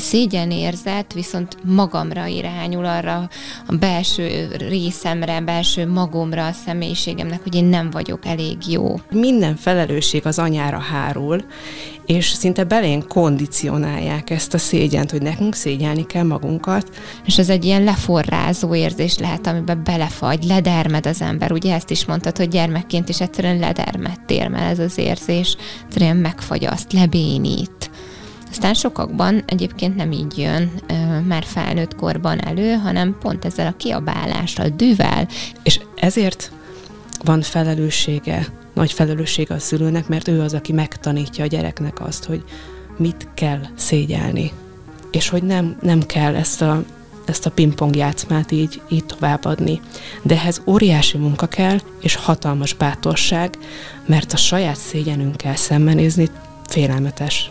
Szégyenérzet viszont magamra irányul, arra a belső részemre, belső magomra, a személyiségemnek, hogy én nem vagyok elég jó. Minden felelősség az anyára hárul, és szinte belén kondicionálják ezt a szégyent, hogy nekünk szégyelni kell magunkat. És ez egy ilyen leforrázó érzés lehet, amiben belefagy, ledermed az ember. Ugye ezt is mondtad, hogy gyermekként is egyszerűen ledermedtél, mert ez az érzés egyszerűen megfagyaszt, lebénít. Aztán sokakban egyébként nem így jön már felnőtt korban elő, hanem pont ezzel a kiabálással, dűvel. És ezért van felelőssége nagy felelősség a szülőnek, mert ő az, aki megtanítja a gyereknek azt, hogy mit kell szégyelni. És hogy nem, nem kell ezt a, ezt a pingpong játszmát így, így továbbadni. De ehhez óriási munka kell, és hatalmas bátorság, mert a saját szégyenünkkel szembenézni félelmetes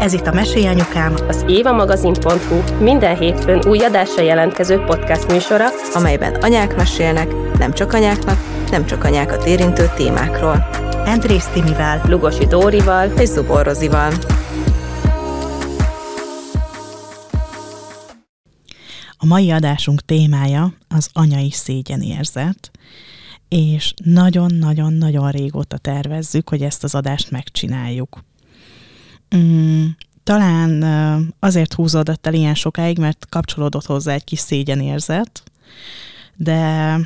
Ez itt a Mesélyanyukám, az évamagazin.hu minden hétfőn új adásra jelentkező podcast műsora, amelyben anyák mesélnek, nem csak anyáknak, nem csak anyákat érintő témákról. Andrész Timivel, Lugosi Dórival és Zubor Rozival. A mai adásunk témája az anyai szégyenérzet, és nagyon-nagyon-nagyon régóta tervezzük, hogy ezt az adást megcsináljuk. Mm, talán azért húzódott el ilyen sokáig, mert kapcsolódott hozzá egy kis szégyenérzet, de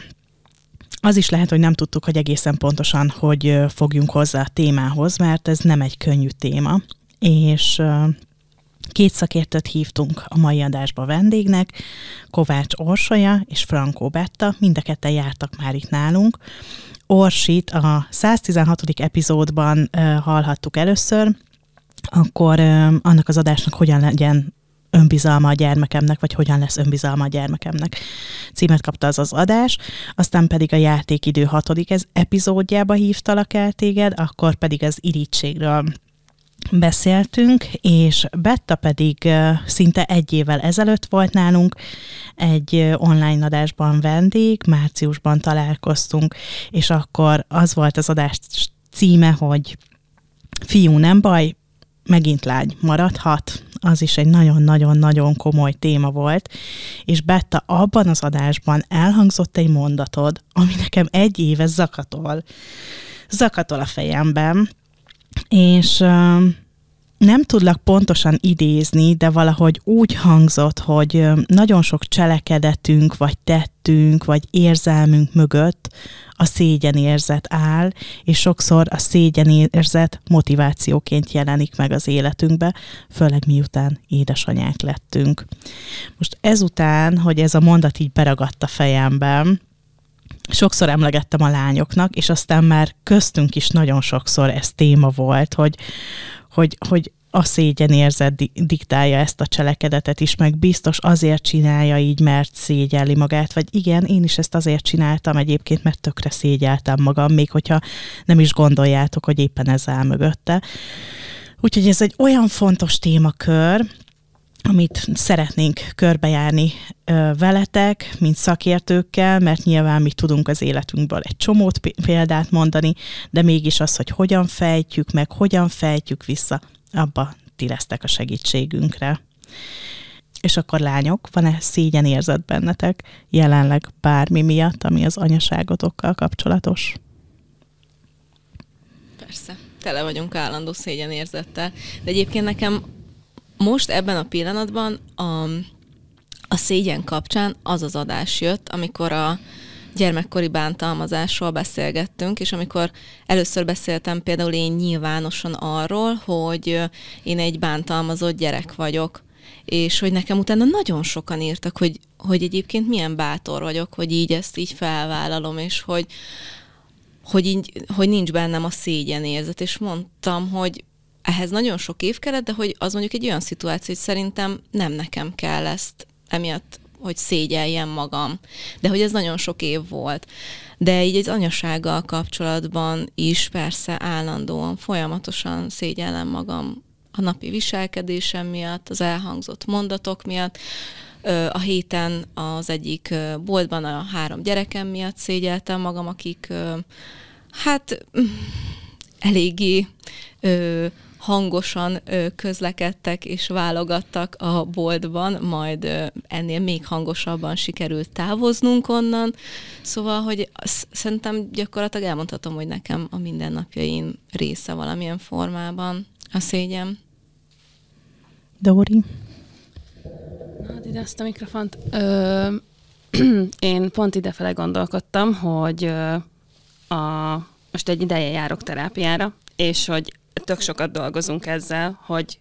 az is lehet, hogy nem tudtuk, hogy egészen pontosan, hogy fogjunk hozzá a témához, mert ez nem egy könnyű téma, és két szakértőt hívtunk a mai adásba vendégnek, Kovács Orsolya és Frankó Betta, mind a ketten jártak már itt nálunk. Orsit a 116. epizódban hallhattuk először, akkor annak az adásnak hogyan legyen önbizalma a gyermekemnek, vagy hogyan lesz önbizalma a gyermekemnek. Címet kapta az az adás, aztán pedig a játékidő hatodik ez epizódjába hívtalak el téged, akkor pedig az irítségről beszéltünk, és Betta pedig szinte egy évvel ezelőtt volt nálunk, egy online adásban vendég, márciusban találkoztunk, és akkor az volt az adás címe, hogy fiú, nem baj, megint lány maradhat, az is egy nagyon-nagyon-nagyon komoly téma volt, és Betta abban az adásban elhangzott egy mondatod, ami nekem egy éve zakatol, zakatol a fejemben, és nem tudlak pontosan idézni, de valahogy úgy hangzott, hogy nagyon sok cselekedetünk, vagy tettünk, vagy érzelmünk mögött a szégyenérzet áll, és sokszor a szégyenérzet motivációként jelenik meg az életünkbe, főleg miután édesanyák lettünk. Most ezután, hogy ez a mondat így beragadt a fejemben, sokszor emlegettem a lányoknak, és aztán már köztünk is nagyon sokszor ez téma volt, hogy, hogy, hogy a szégyenérzet diktálja ezt a cselekedetet is, meg biztos azért csinálja így, mert szégyelli magát, vagy igen, én is ezt azért csináltam egyébként, mert tökre szégyeltem magam, még hogyha nem is gondoljátok, hogy éppen ez áll mögötte. Úgyhogy ez egy olyan fontos témakör, amit szeretnénk körbejárni veletek, mint szakértőkkel, mert nyilván mi tudunk az életünkből egy csomót példát mondani, de mégis az, hogy hogyan fejtjük meg, hogyan fejtjük vissza, abba ti lesztek a segítségünkre. És akkor lányok, van-e szégyen érzet bennetek jelenleg bármi miatt, ami az anyaságotokkal kapcsolatos? Persze, tele vagyunk állandó szégyenérzettel. De egyébként nekem most ebben a pillanatban a, a szégyen kapcsán az az adás jött, amikor a gyermekkori bántalmazásról beszélgettünk, és amikor először beszéltem például én nyilvánosan arról, hogy én egy bántalmazott gyerek vagyok, és hogy nekem utána nagyon sokan írtak, hogy, hogy egyébként milyen bátor vagyok, hogy így ezt így felvállalom, és hogy, hogy, így, hogy nincs bennem a szégyenérzet, és mondtam, hogy ehhez nagyon sok év kellett, de hogy az mondjuk egy olyan szituáció, hogy szerintem nem nekem kell ezt emiatt hogy szégyeljem magam. De hogy ez nagyon sok év volt. De így egy anyasággal kapcsolatban is persze állandóan, folyamatosan szégyellem magam a napi viselkedésem miatt, az elhangzott mondatok miatt. A héten az egyik boltban a három gyerekem miatt szégyeltem magam, akik hát eléggé hangosan közlekedtek és válogattak a boltban, majd ennél még hangosabban sikerült távoznunk onnan. Szóval, hogy szerintem gyakorlatilag elmondhatom, hogy nekem a mindennapjaim része valamilyen formában a szégyen. Dóri? Hát ide azt a mikrofont. Ö, én pont idefele gondolkodtam, hogy a, most egy ideje járok terápiára, és hogy tök sokat dolgozunk ezzel, hogy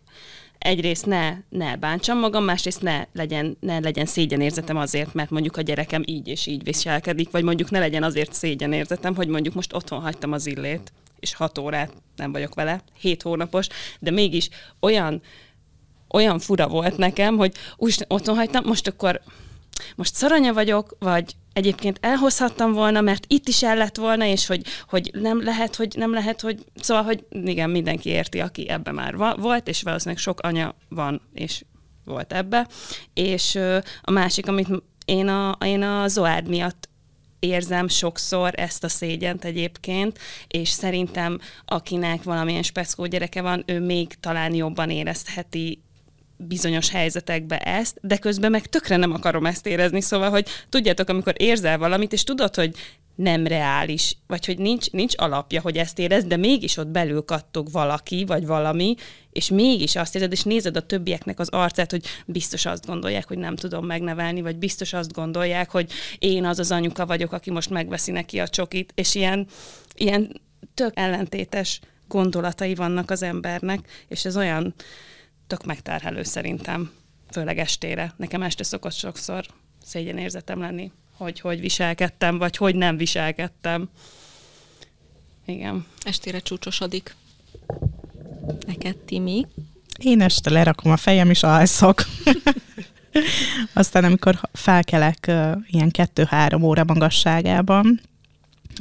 egyrészt ne, ne bántsam magam, másrészt ne legyen, ne legyen szégyenérzetem azért, mert mondjuk a gyerekem így és így viselkedik, vagy mondjuk ne legyen azért szégyenérzetem, hogy mondjuk most otthon hagytam az illét, és hat órát nem vagyok vele, hét hónapos, de mégis olyan, olyan fura volt nekem, hogy úgy otthon hagytam, most akkor most szaranya vagyok, vagy egyébként elhozhattam volna, mert itt is el lett volna, és hogy, hogy nem lehet, hogy nem lehet, hogy szóval, hogy igen, mindenki érti, aki ebbe már va- volt, és valószínűleg sok anya van, és volt ebbe. És a másik, amit én a, én a Zoárd miatt érzem sokszor ezt a szégyent egyébként, és szerintem akinek valamilyen speckó gyereke van, ő még talán jobban érezheti bizonyos helyzetekbe ezt, de közben meg tökre nem akarom ezt érezni, szóval, hogy tudjátok, amikor érzel valamit, és tudod, hogy nem reális, vagy hogy nincs, nincs alapja, hogy ezt érez, de mégis ott belül kattog valaki, vagy valami, és mégis azt érzed, és nézed a többieknek az arcát, hogy biztos azt gondolják, hogy nem tudom megnevelni, vagy biztos azt gondolják, hogy én az az anyuka vagyok, aki most megveszi neki a csokit, és ilyen, ilyen tök ellentétes gondolatai vannak az embernek, és ez olyan, tök megterhelő szerintem, főleg estére. Nekem este szokott sokszor szégyenérzetem lenni, hogy hogy viselkedtem, vagy hogy nem viselkedtem. Igen. Estére csúcsosodik. Neked, Timi? Én este lerakom a fejem, és alszok. Aztán, amikor felkelek uh, ilyen kettő-három óra magasságában,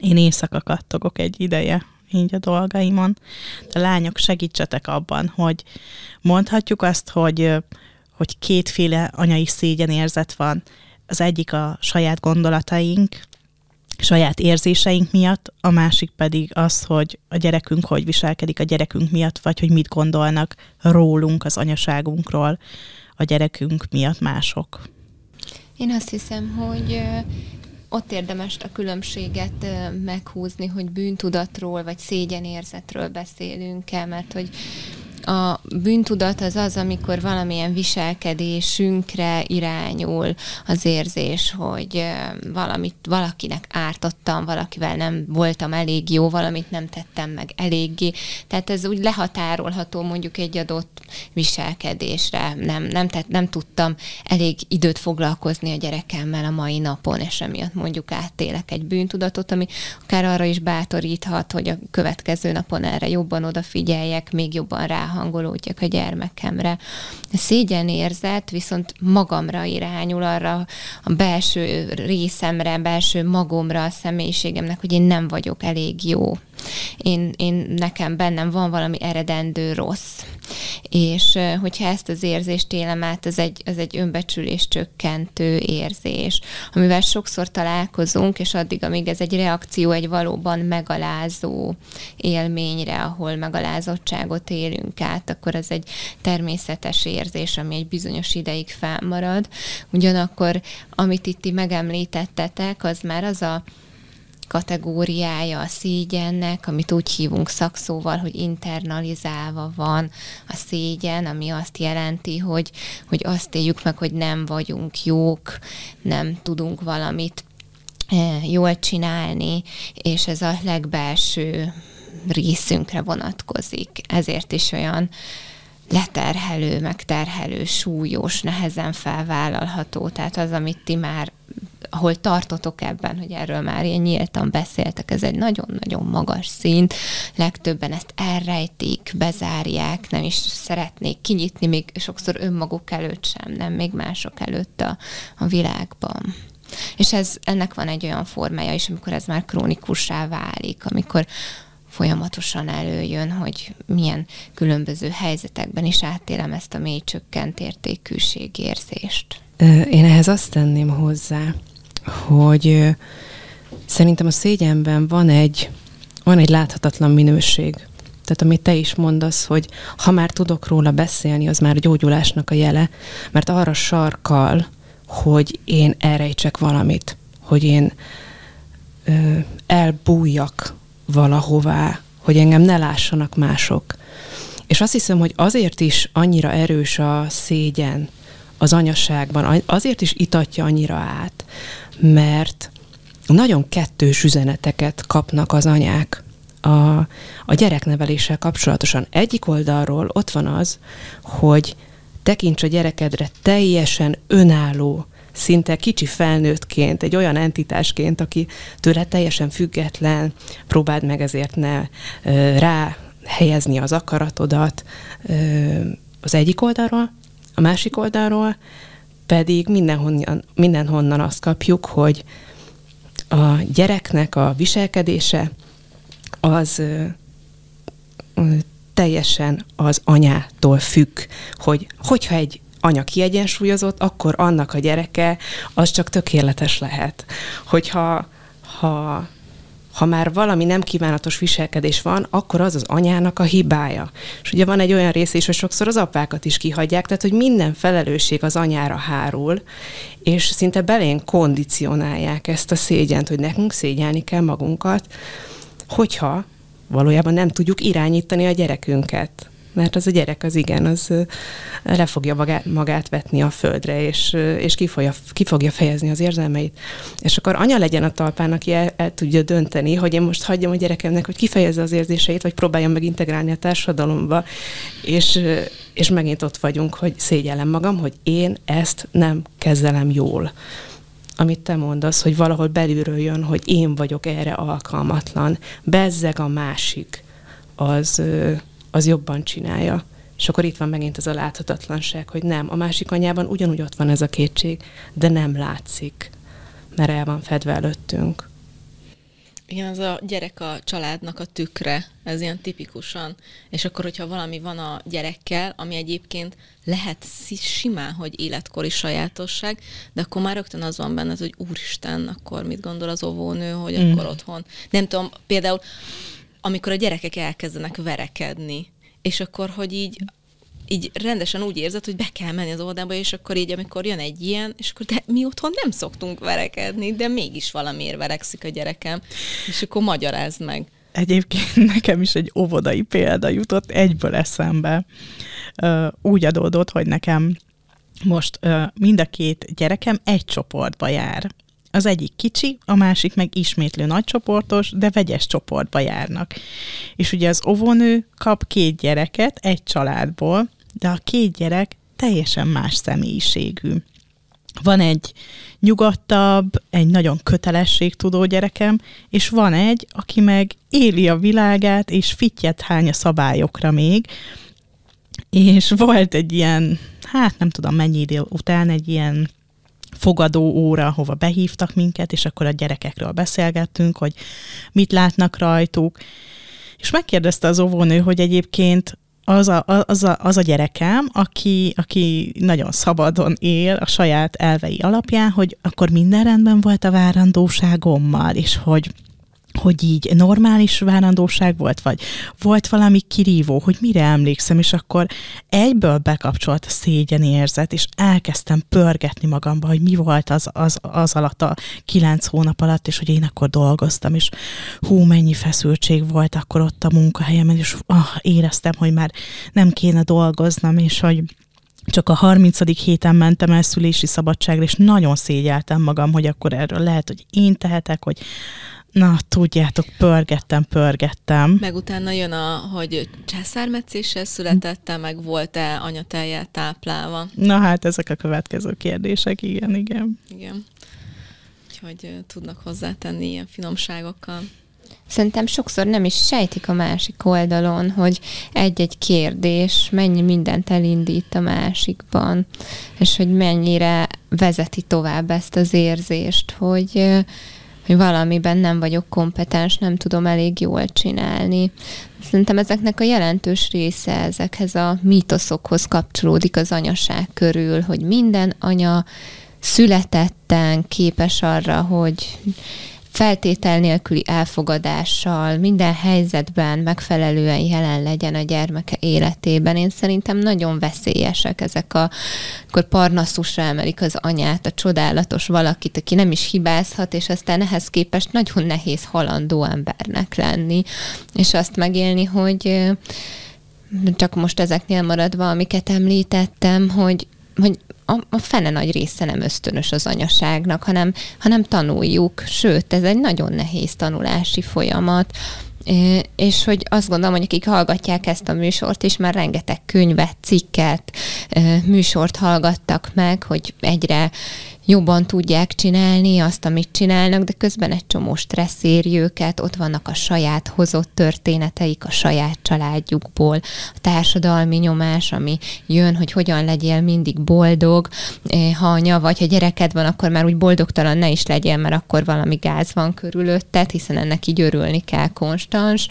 én éjszaka kattogok egy ideje, így a dolgaimon. De lányok, segítsetek abban, hogy mondhatjuk azt, hogy, hogy kétféle anyai szégyenérzet van. Az egyik a saját gondolataink, saját érzéseink miatt, a másik pedig az, hogy a gyerekünk hogy viselkedik a gyerekünk miatt, vagy hogy mit gondolnak rólunk, az anyaságunkról a gyerekünk miatt mások. Én azt hiszem, hogy ott érdemes a különbséget meghúzni, hogy bűntudatról vagy szégyenérzetről beszélünk-e, mert hogy a bűntudat az az, amikor valamilyen viselkedésünkre irányul az érzés, hogy valamit, valakinek ártottam, valakivel nem voltam elég jó, valamit nem tettem meg eléggé. Tehát ez úgy lehatárolható mondjuk egy adott viselkedésre. Nem, nem, tehát nem tudtam elég időt foglalkozni a gyerekemmel a mai napon, és emiatt mondjuk áttélek egy bűntudatot, ami akár arra is bátoríthat, hogy a következő napon erre jobban odafigyeljek, még jobban rá ráhangolódjak a gyermekemre. A szégyenérzet viszont magamra irányul, arra a belső részemre, belső magomra, a személyiségemnek, hogy én nem vagyok elég jó. Én, én nekem bennem van valami eredendő rossz. És hogyha ezt az érzést élem át, az egy, az egy önbecsülés csökkentő érzés, amivel sokszor találkozunk, és addig, amíg ez egy reakció egy valóban megalázó élményre, ahol megalázottságot élünk át, akkor ez egy természetes érzés, ami egy bizonyos ideig felmarad. Ugyanakkor, amit itt ti megemlítettetek, az már az a kategóriája a szégyennek, amit úgy hívunk szakszóval, hogy internalizálva van a szégyen, ami azt jelenti, hogy, hogy azt éljük meg, hogy nem vagyunk jók, nem tudunk valamit eh, jól csinálni, és ez a legbelső részünkre vonatkozik. Ezért is olyan leterhelő, megterhelő, súlyos, nehezen felvállalható. Tehát az, amit ti már ahol tartotok ebben, hogy erről már ilyen nyíltan beszéltek, ez egy nagyon-nagyon magas szint, legtöbben ezt elrejtik, bezárják, nem is szeretnék kinyitni, még sokszor önmaguk előtt sem, nem még mások előtt a, a világban. És ez, ennek van egy olyan formája is, amikor ez már krónikussá válik, amikor folyamatosan előjön, hogy milyen különböző helyzetekben is átélem ezt a mély csökkent értékűségérzést. Én ehhez azt tenném hozzá, hogy szerintem a szégyenben van egy, van egy láthatatlan minőség. Tehát amit te is mondasz, hogy ha már tudok róla beszélni, az már a gyógyulásnak a jele, mert arra sarkal, hogy én elrejtsek valamit, hogy én ö, elbújjak valahová, hogy engem ne lássanak mások. És azt hiszem, hogy azért is annyira erős a szégyen az anyaságban, azért is itatja annyira át, mert nagyon kettős üzeneteket kapnak az anyák a, a gyerekneveléssel kapcsolatosan. Egyik oldalról ott van az, hogy tekints a gyerekedre teljesen önálló, szinte kicsi felnőttként, egy olyan entitásként, aki tőle teljesen független, próbáld meg ezért ne rá helyezni az akaratodat az egyik oldalról, a másik oldalról pedig mindenhonnan, mindenhonnan azt kapjuk, hogy a gyereknek a viselkedése az teljesen az anyától függ, hogy hogyha egy anya kiegyensúlyozott, akkor annak a gyereke az csak tökéletes lehet. Hogyha ha, ha már valami nem kívánatos viselkedés van, akkor az az anyának a hibája. És ugye van egy olyan rész is, hogy sokszor az apákat is kihagyják, tehát hogy minden felelősség az anyára hárul, és szinte belén kondicionálják ezt a szégyent, hogy nekünk szégyelni kell magunkat, hogyha valójában nem tudjuk irányítani a gyerekünket mert az a gyerek az igen, az le fogja magát, vetni a földre, és, és ki, fogja, ki fogja fejezni az érzelmeit. És akkor anya legyen a talpán, aki el, el tudja dönteni, hogy én most hagyjam a gyerekemnek, hogy kifejezze az érzéseit, vagy próbáljam meg integrálni a társadalomba, és, és megint ott vagyunk, hogy szégyellem magam, hogy én ezt nem kezelem jól. Amit te mondasz, hogy valahol belülről jön, hogy én vagyok erre alkalmatlan, bezzeg a másik, az, az jobban csinálja. És akkor itt van megint ez a láthatatlanság, hogy nem, a másik anyában ugyanúgy ott van ez a kétség, de nem látszik, mert el van fedve előttünk. Igen, az a gyerek a családnak a tükre, ez ilyen tipikusan. És akkor, hogyha valami van a gyerekkel, ami egyébként lehet simán, hogy életkori sajátosság, de akkor már rögtön az van benne, hogy úristen, akkor mit gondol az óvónő, hogy mm. akkor otthon. Nem tudom, például amikor a gyerekek elkezdenek verekedni, és akkor, hogy így így rendesen úgy érzed, hogy be kell menni az oldába, és akkor így, amikor jön egy ilyen, és akkor de mi otthon nem szoktunk verekedni, de mégis valamiért verekszik a gyerekem, és akkor magyarázd meg. Egyébként nekem is egy óvodai példa jutott egyből eszembe. Úgy adódott, hogy nekem most mind a két gyerekem egy csoportba jár. Az egyik kicsi, a másik meg ismétlő nagycsoportos, de vegyes csoportba járnak. És ugye az óvónő kap két gyereket egy családból, de a két gyerek teljesen más személyiségű. Van egy nyugodtabb, egy nagyon kötelességtudó gyerekem, és van egy, aki meg éli a világát, és fittyet hány a szabályokra még, és volt egy ilyen, hát nem tudom mennyi idő után, egy ilyen fogadó óra, hova behívtak minket, és akkor a gyerekekről beszélgettünk, hogy mit látnak rajtuk. És megkérdezte az óvónő, hogy egyébként az a, az, a, az a gyerekem, aki, aki nagyon szabadon él a saját elvei alapján, hogy akkor minden rendben volt a várandóságommal, és hogy hogy így normális várandóság volt, vagy volt valami kirívó, hogy mire emlékszem, és akkor egyből bekapcsolt a szégyen érzet, és elkezdtem pörgetni magamba, hogy mi volt az, az, az alatt a kilenc hónap alatt, és hogy én akkor dolgoztam, és hú, mennyi feszültség volt akkor ott a munkahelyemen, és ah, éreztem, hogy már nem kéne dolgoznom, és hogy csak a 30. héten mentem el szülési szabadságra, és nagyon szégyeltem magam, hogy akkor erről lehet, hogy én tehetek, hogy Na, tudjátok, pörgettem, pörgettem. Meg utána jön a, hogy császármetszéssel születette, meg volt-e anyateljel táplálva? Na hát, ezek a következő kérdések, igen, igen. Igen. úgyhogy tudnak hozzátenni ilyen finomságokkal. Szerintem sokszor nem is sejtik a másik oldalon, hogy egy-egy kérdés mennyi mindent elindít a másikban, és hogy mennyire vezeti tovább ezt az érzést, hogy, hogy valamiben nem vagyok kompetens, nem tudom elég jól csinálni. Szerintem ezeknek a jelentős része ezekhez a mítoszokhoz kapcsolódik az anyaság körül, hogy minden anya születetten képes arra, hogy feltétel nélküli elfogadással, minden helyzetben megfelelően jelen legyen a gyermeke életében. Én szerintem nagyon veszélyesek ezek a, akkor parnaszusra emelik az anyát, a csodálatos valakit, aki nem is hibázhat, és aztán ehhez képest nagyon nehéz halandó embernek lenni, és azt megélni, hogy csak most ezeknél maradva, amiket említettem, hogy hogy a, a fene nagy része nem ösztönös az anyaságnak, hanem, hanem tanuljuk, sőt, ez egy nagyon nehéz tanulási folyamat, és hogy azt gondolom, hogy akik hallgatják ezt a műsort, és már rengeteg könyvet, cikket, műsort hallgattak meg, hogy egyre jobban tudják csinálni azt, amit csinálnak, de közben egy csomó stressz éri őket, ott vannak a saját hozott történeteik a saját családjukból, a társadalmi nyomás, ami jön, hogy hogyan legyél mindig boldog, eh, ha anya vagy, ha gyereked van, akkor már úgy boldogtalan ne is legyél, mert akkor valami gáz van körülötted, hiszen ennek így örülni kell konstans.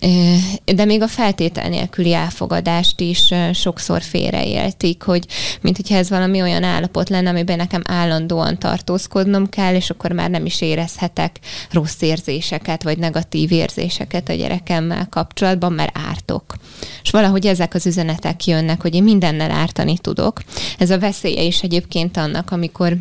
Eh, de még a feltétel nélküli elfogadást is eh, sokszor félreéltik, hogy mint hogyha ez valami olyan állapot lenne, amiben nekem állandóan tartózkodnom kell, és akkor már nem is érezhetek rossz érzéseket, vagy negatív érzéseket a gyerekemmel kapcsolatban, mert ártok. És valahogy ezek az üzenetek jönnek, hogy én mindennel ártani tudok. Ez a veszélye is egyébként annak, amikor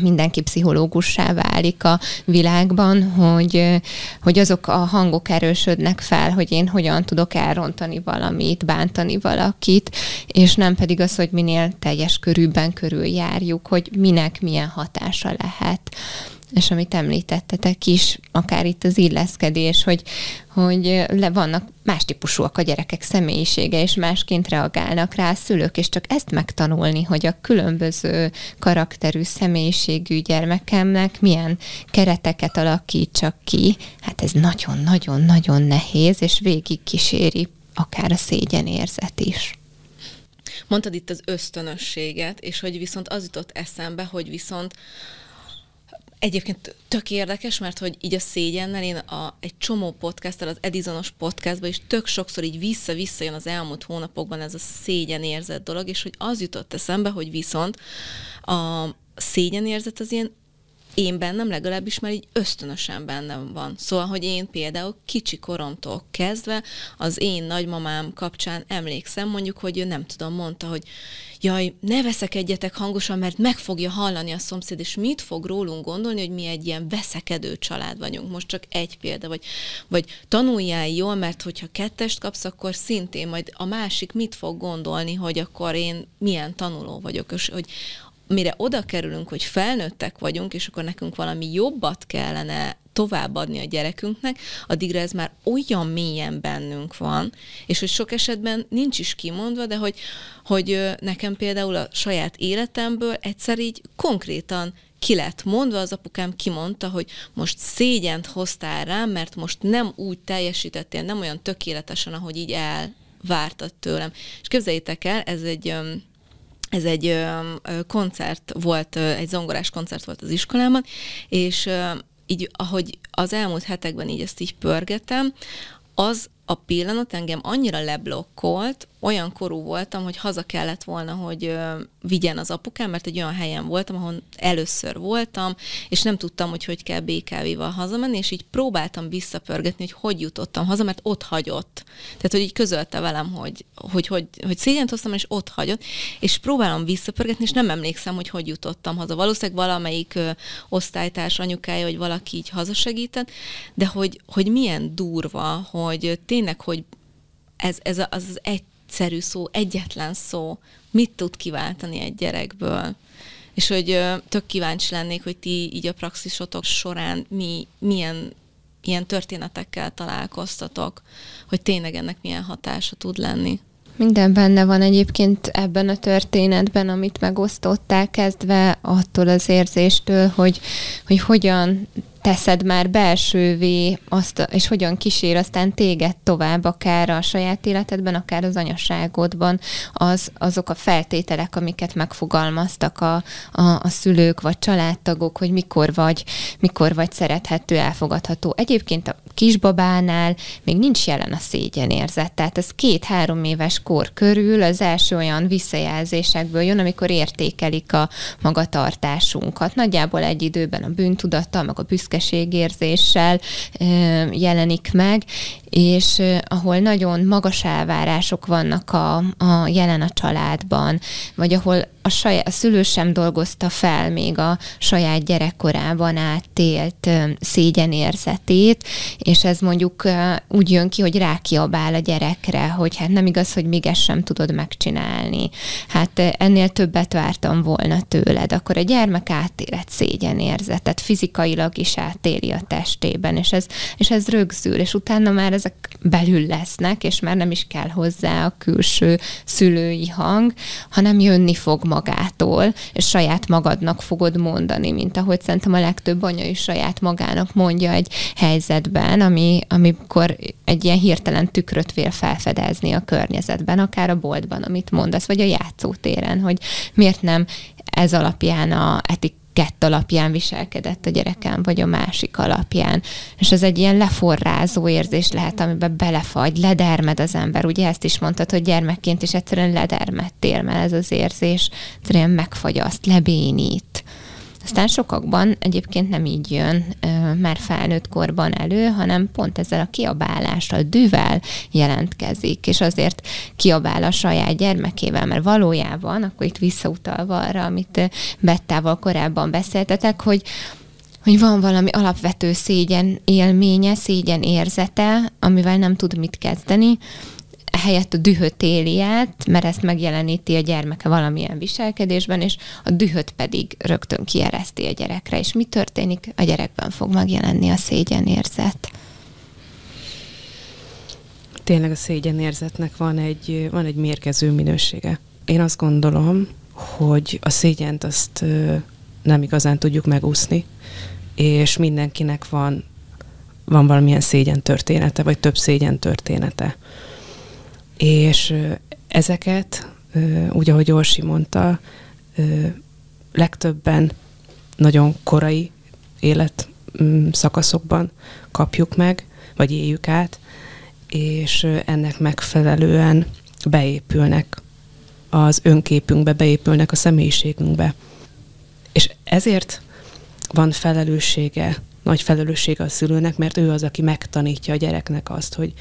mindenki pszichológussá válik a világban, hogy, hogy azok a hangok erősödnek fel, hogy én hogyan tudok elrontani valamit, bántani valakit, és nem pedig az, hogy minél teljes körülben körüljárjuk, hogy minek milyen hatása lehet és amit említettetek is, akár itt az illeszkedés, hogy, hogy le vannak más típusúak a gyerekek személyisége, és másként reagálnak rá a szülők, és csak ezt megtanulni, hogy a különböző karakterű, személyiségű gyermekemnek milyen kereteket alakítsak ki, hát ez nagyon-nagyon-nagyon nehéz, és végig kíséri akár a szégyenérzet is. Mondtad itt az ösztönösséget, és hogy viszont az jutott eszembe, hogy viszont Egyébként tök érdekes, mert hogy így a szégyennel én a, egy csomó podcasttal, az Edisonos podcastban is tök sokszor így vissza-vissza jön az elmúlt hónapokban ez a szégyen érzet dolog, és hogy az jutott eszembe, hogy viszont a szégyenérzet az ilyen én bennem legalábbis már így ösztönösen bennem van. Szóval, hogy én például kicsi koromtól kezdve az én nagymamám kapcsán emlékszem mondjuk, hogy ő nem tudom, mondta, hogy jaj, ne veszekedjetek hangosan, mert meg fogja hallani a szomszéd, és mit fog rólunk gondolni, hogy mi egy ilyen veszekedő család vagyunk. Most csak egy példa, vagy, vagy tanuljál jól, mert hogyha kettest kapsz, akkor szintén majd a másik mit fog gondolni, hogy akkor én milyen tanuló vagyok, és hogy mire oda kerülünk, hogy felnőttek vagyunk, és akkor nekünk valami jobbat kellene továbbadni a gyerekünknek, addigra ez már olyan mélyen bennünk van, és hogy sok esetben nincs is kimondva, de hogy, hogy nekem például a saját életemből egyszer így konkrétan ki lett mondva, az apukám kimondta, hogy most szégyent hoztál rám, mert most nem úgy teljesítettél, nem olyan tökéletesen, ahogy így elvártad tőlem. És képzeljétek el, ez egy ez egy koncert volt, egy zongorás koncert volt az iskolában, és így, ahogy az elmúlt hetekben így ezt így pörgetem, az a pillanat engem annyira leblokkolt, olyan korú voltam, hogy haza kellett volna, hogy vigyen az apukám, mert egy olyan helyen voltam, ahol először voltam, és nem tudtam, hogy hogy kell BKV-val hazamenni, és így próbáltam visszapörgetni, hogy hogy jutottam haza, mert ott hagyott. Tehát, hogy így közölte velem, hogy, hogy, hogy, hogy szégyent hoztam, és ott hagyott, és próbálom visszapörgetni, és nem emlékszem, hogy hogy jutottam haza. Valószínűleg valamelyik ö, osztálytárs anyukája, vagy valaki így hazasegített, de hogy, hogy milyen durva, hogy tényleg, hogy ez, ez az egy egyszerű szó, egyetlen szó mit tud kiváltani egy gyerekből. És hogy tök kíváncsi lennék, hogy ti így a praxisotok során mi, milyen ilyen történetekkel találkoztatok, hogy tényleg ennek milyen hatása tud lenni. Minden benne van egyébként ebben a történetben, amit megosztottál, kezdve attól az érzéstől, hogy, hogy hogyan teszed már belsővé azt, és hogyan kísér aztán téged tovább, akár a saját életedben, akár az anyaságodban, az, azok a feltételek, amiket megfogalmaztak a, a, a szülők vagy családtagok, hogy mikor vagy, mikor vagy szerethető, elfogadható. Egyébként a kisbabánál még nincs jelen a szégyenérzet, tehát ez két-három éves kor körül az első olyan visszajelzésekből jön, amikor értékelik a magatartásunkat. Nagyjából egy időben a bűntudattal, meg a büszke büszkeségérzéssel jelenik meg, és ahol nagyon magas elvárások vannak a, a jelen a családban, vagy ahol a, saját, a szülő sem dolgozta fel még a saját gyerekkorában átélt szégyenérzetét, és ez mondjuk úgy jön ki, hogy rákiabál a gyerekre, hogy hát nem igaz, hogy még ezt sem tudod megcsinálni. Hát ennél többet vártam volna tőled. Akkor a gyermek átél egy szégyenérzetet, fizikailag is átéli a testében, és ez, és ez rögzül, és utána már ezek belül lesznek, és már nem is kell hozzá a külső szülői hang, hanem jönni fog magától, és saját magadnak fogod mondani, mint ahogy szerintem a legtöbb anya is saját magának mondja egy helyzetben, ami, amikor egy ilyen hirtelen tükröt vél felfedezni a környezetben, akár a boltban, amit mondasz, vagy a játszótéren, hogy miért nem ez alapján a etik kett alapján viselkedett a gyerekem, vagy a másik alapján. És ez egy ilyen leforrázó érzés lehet, amiben belefagy, ledermed az ember. Ugye ezt is mondtad, hogy gyermekként is egyszerűen ledermedtél, mert ez az érzés egyszerűen megfagyaszt, lebénít. Aztán sokakban egyébként nem így jön már felnőtt korban elő, hanem pont ezzel a kiabálással, düvel jelentkezik, és azért kiabál a saját gyermekével, mert valójában, akkor itt visszautalva arra, amit Bettával korábban beszéltetek, hogy hogy van valami alapvető szégyen élménye, szégyen érzete, amivel nem tud mit kezdeni, helyett a dühöt éli át, mert ezt megjeleníti a gyermeke valamilyen viselkedésben, és a dühöt pedig rögtön kiereszti a gyerekre. És mi történik? A gyerekben fog megjelenni a szégyenérzet. Tényleg a szégyenérzetnek van egy, van egy mérgező minősége. Én azt gondolom, hogy a szégyent azt nem igazán tudjuk megúszni, és mindenkinek van, van valamilyen szégyen története, vagy több szégyen története. És ezeket, úgy ahogy Orsi mondta, legtöbben nagyon korai élet mm, szakaszokban kapjuk meg, vagy éljük át, és ennek megfelelően beépülnek az önképünkbe, beépülnek a személyiségünkbe. És ezért van felelőssége, nagy felelőssége a szülőnek, mert ő az, aki megtanítja a gyereknek azt, hogy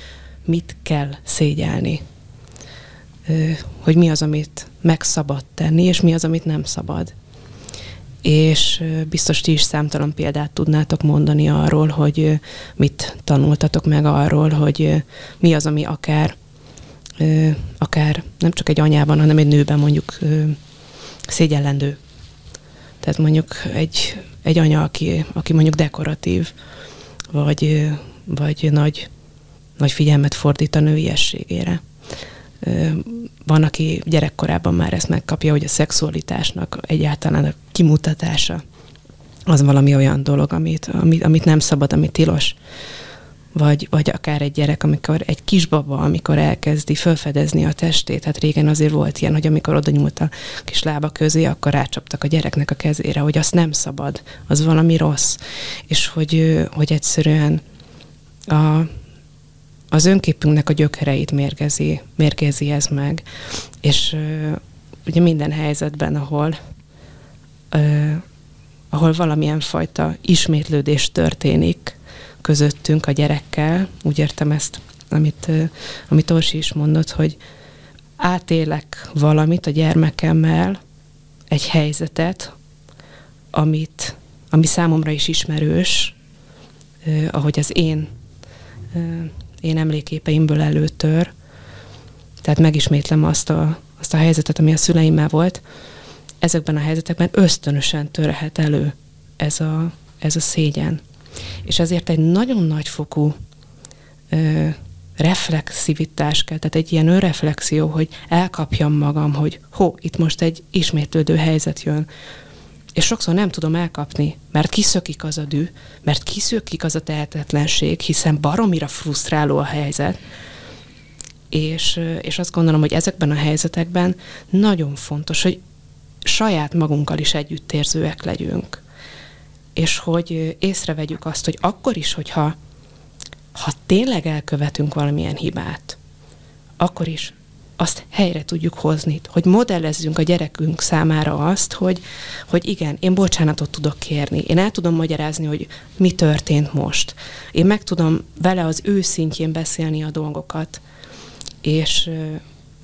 mit kell szégyelni. Hogy mi az, amit meg szabad tenni, és mi az, amit nem szabad. És biztos ti is számtalan példát tudnátok mondani arról, hogy mit tanultatok meg arról, hogy mi az, ami akár, akár nem csak egy anyában, hanem egy nőben mondjuk szégyellendő. Tehát mondjuk egy, egy anya, aki, aki mondjuk dekoratív, vagy, vagy nagy nagy figyelmet fordít a nőiességére. Van, aki gyerekkorában már ezt megkapja, hogy a szexualitásnak egyáltalán a kimutatása az valami olyan dolog, amit, amit, amit nem szabad, amit tilos. Vagy, vagy akár egy gyerek, amikor egy kisbaba, amikor elkezdi felfedezni a testét, hát régen azért volt ilyen, hogy amikor oda nyúlt a kis lába közé, akkor rácsaptak a gyereknek a kezére, hogy azt nem szabad, az valami rossz. És hogy, hogy egyszerűen a, az önképünknek a gyökereit mérgezi, mérgezi ez meg, és uh, ugye minden helyzetben, ahol uh, ahol valamilyen fajta ismétlődés történik közöttünk a gyerekkel, úgy értem ezt, amit, uh, amit Orsi is mondott, hogy átélek valamit a gyermekemmel, egy helyzetet, amit, ami számomra is ismerős, uh, ahogy az én én emléképeimből előtör. Tehát megismétlem azt a, azt a helyzetet, ami a szüleimmel volt. Ezekben a helyzetekben ösztönösen törhet elő ez a, ez a szégyen. És ezért egy nagyon nagyfokú ö, reflexivitás kell, tehát egy ilyen önreflexió, hogy elkapjam magam, hogy ho, itt most egy ismétlődő helyzet jön, és sokszor nem tudom elkapni, mert kiszökik az a dű, mert kiszökik az a tehetetlenség, hiszen baromira frusztráló a helyzet, és, és azt gondolom, hogy ezekben a helyzetekben nagyon fontos, hogy saját magunkkal is együttérzőek legyünk. És hogy észrevegyük azt, hogy akkor is, hogyha ha tényleg elkövetünk valamilyen hibát, akkor is azt helyre tudjuk hozni, hogy modellezzünk a gyerekünk számára azt, hogy, hogy igen, én bocsánatot tudok kérni, én el tudom magyarázni, hogy mi történt most. Én meg tudom vele az ő szintjén beszélni a dolgokat, és,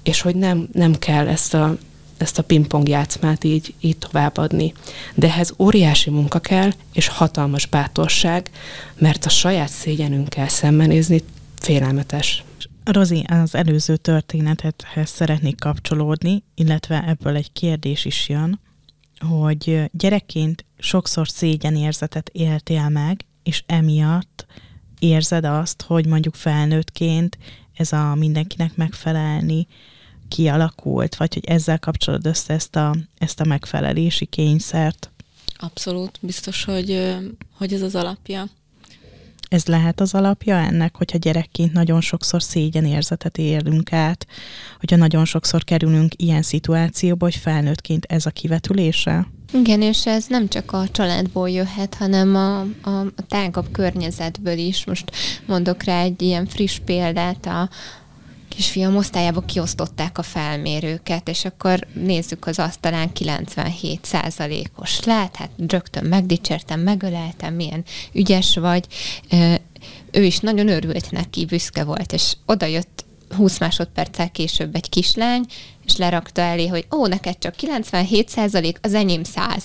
és hogy nem, nem kell ezt a, ezt a pingpong játszmát így, így továbbadni. De ehhez óriási munka kell, és hatalmas bátorság, mert a saját szégyenünkkel szembenézni félelmetes. Rozi, az előző történethez szeretnék kapcsolódni, illetve ebből egy kérdés is jön, hogy gyerekként sokszor szégyenérzetet éltél meg, és emiatt érzed azt, hogy mondjuk felnőttként ez a mindenkinek megfelelni kialakult, vagy hogy ezzel kapcsolod össze ezt a, ezt a megfelelési kényszert? Abszolút, biztos, hogy, hogy ez az alapja. Ez lehet az alapja ennek, hogyha gyerekként nagyon sokszor szégyenérzetet élünk át, hogyha nagyon sokszor kerülünk ilyen szituációba, hogy felnőttként ez a kivetülése? Igen, és ez nem csak a családból jöhet, hanem a, a, a tágabb környezetből is. Most mondok rá egy ilyen friss példát, a, kisfiam osztályába kiosztották a felmérőket, és akkor nézzük az asztalán 97 százalékos lát, hát rögtön megdicsértem, megöleltem, milyen ügyes vagy. Ő is nagyon örült neki, büszke volt, és oda jött 20 másodperccel később egy kislány, és lerakta elé, hogy ó, neked csak 97 százalék, az enyém 100.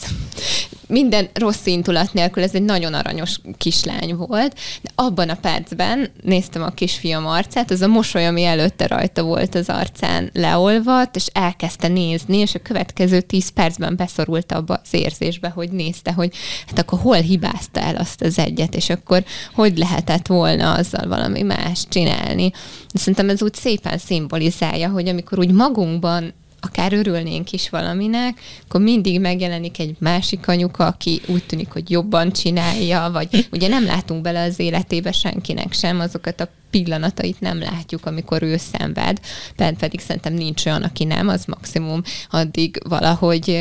Minden rossz intulat nélkül, ez egy nagyon aranyos kislány volt, de abban a percben néztem a kisfiam arcát, az a mosoly, ami előtte rajta volt az arcán leolvadt, és elkezdte nézni, és a következő 10 percben beszorult abba az érzésbe, hogy nézte, hogy hát akkor hol hibázta el azt az egyet, és akkor hogy lehetett volna azzal valami más csinálni. Szerintem ez úgy szépen szimbolizálja, hogy amikor úgy magunkban akár örülnénk is valaminek, akkor mindig megjelenik egy másik anyuka, aki úgy tűnik, hogy jobban csinálja, vagy ugye nem látunk bele az életébe senkinek sem azokat a pillanatait nem látjuk, amikor ő szenved, Pent pedig szerintem nincs olyan, aki nem, az maximum addig valahogy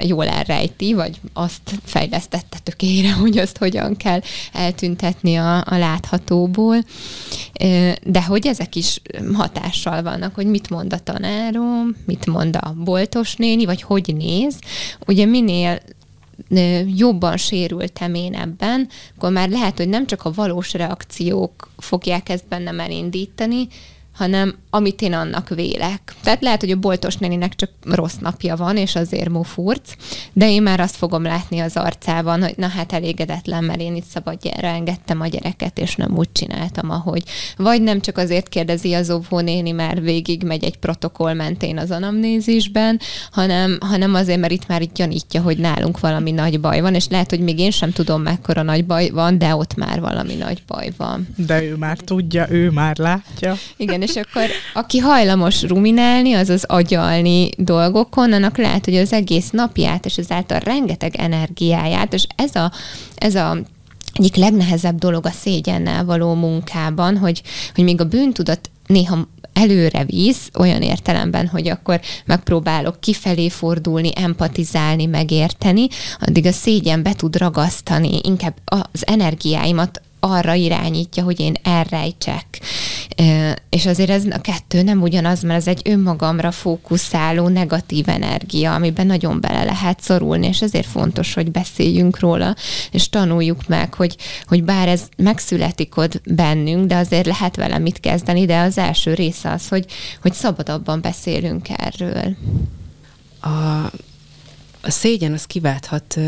jól elrejti, vagy azt fejlesztette tökére, hogy azt hogyan kell eltüntetni a, a láthatóból. De hogy ezek is hatással vannak, hogy mit mond a tanárom, mit mond a boltos néni, vagy hogy néz. Ugye minél jobban sérültem én ebben, akkor már lehet, hogy nem csak a valós reakciók fogják ezt bennem elindítani, hanem amit én annak vélek. Tehát lehet, hogy a boltos néninek csak rossz napja van, és azért mufurc, de én már azt fogom látni az arcában, hogy na hát elégedetlen, mert én itt szabadjára engedtem a gyereket, és nem úgy csináltam, ahogy. Vagy nem csak azért kérdezi az óvónéni, mert végig megy egy protokoll mentén az anamnézisben, hanem, hanem azért, mert itt már itt gyanítja, hogy nálunk valami nagy baj van, és lehet, hogy még én sem tudom, mekkora nagy baj van, de ott már valami nagy baj van. De ő már tudja, ő már látja. Igen, és akkor aki hajlamos ruminálni, azaz agyalni dolgokon, annak lehet, hogy az egész napját, és ezáltal rengeteg energiáját, és ez a, ez a egyik legnehezebb dolog a szégyennel való munkában, hogy, hogy még a bűntudat néha előre visz, olyan értelemben, hogy akkor megpróbálok kifelé fordulni, empatizálni, megérteni, addig a szégyen be tud ragasztani, inkább az energiáimat arra irányítja, hogy én elrejtsek. És azért ez a kettő nem ugyanaz, mert ez egy önmagamra fókuszáló negatív energia, amiben nagyon bele lehet szorulni, és ezért fontos, hogy beszéljünk róla, és tanuljuk meg, hogy, hogy bár ez megszületik ott bennünk, de azért lehet vele mit kezdeni, de az első része az, hogy, hogy szabadabban beszélünk erről. A, a szégyen az kiválthat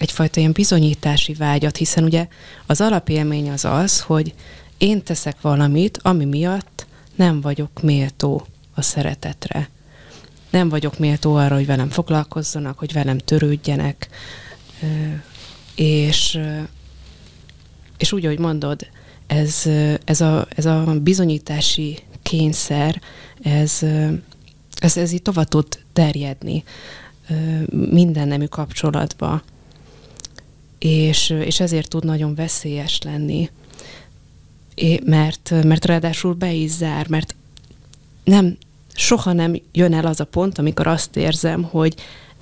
egyfajta ilyen bizonyítási vágyat, hiszen ugye az alapélmény az az, hogy én teszek valamit, ami miatt nem vagyok méltó a szeretetre. Nem vagyok méltó arra, hogy velem foglalkozzanak, hogy velem törődjenek, és, és úgy, ahogy mondod, ez, ez, a, ez a bizonyítási kényszer, ez, ez, ez így tovább tud terjedni minden nemű kapcsolatba, és, és ezért tud nagyon veszélyes lenni, mert, mert ráadásul be is zár, mert nem, soha nem jön el az a pont, amikor azt érzem, hogy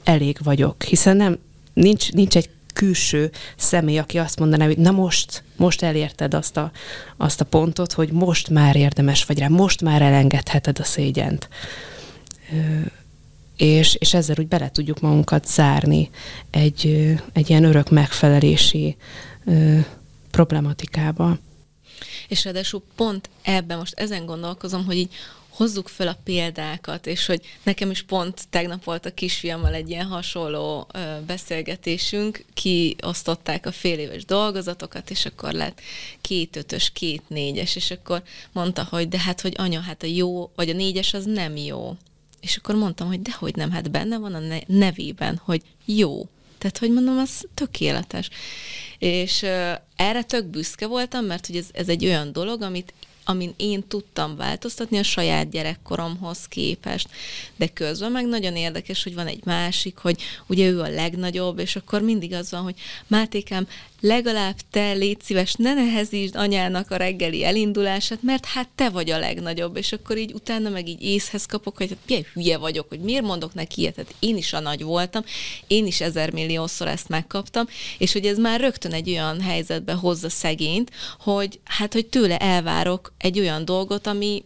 elég vagyok, hiszen nem, nincs, nincs egy külső személy, aki azt mondaná, hogy na most, most elérted azt a, azt a pontot, hogy most már érdemes vagy rá, most már elengedheted a szégyent. És, és ezzel úgy bele tudjuk magunkat zárni egy, egy ilyen örök megfelelési problematikába. És ráadásul pont ebben most ezen gondolkozom, hogy így hozzuk fel a példákat, és hogy nekem is pont tegnap volt a kisfiammal egy ilyen hasonló ö, beszélgetésünk, kiosztották a fél éves dolgozatokat, és akkor lett két ötös, két négyes, és akkor mondta, hogy de hát, hogy anya, hát a jó, vagy a négyes az nem jó. És akkor mondtam, hogy dehogy nem, hát benne van a nevében, hogy jó. Tehát, hogy mondom, az tökéletes. És uh, erre tök büszke voltam, mert hogy ez, ez egy olyan dolog, amit amin én tudtam változtatni a saját gyerekkoromhoz képest. De közben meg nagyon érdekes, hogy van egy másik, hogy ugye ő a legnagyobb, és akkor mindig az van, hogy Mátékám, legalább te légy szíves, ne nehezítsd anyának a reggeli elindulását, mert hát te vagy a legnagyobb, és akkor így utána meg így észhez kapok, hogy hát milyen hülye vagyok, hogy miért mondok neki ilyet, hát én is a nagy voltam, én is ezer milliószor ezt megkaptam, és hogy ez már rögtön egy olyan helyzetbe hozza szegényt, hogy hát, hogy tőle elvárok egy olyan dolgot, ami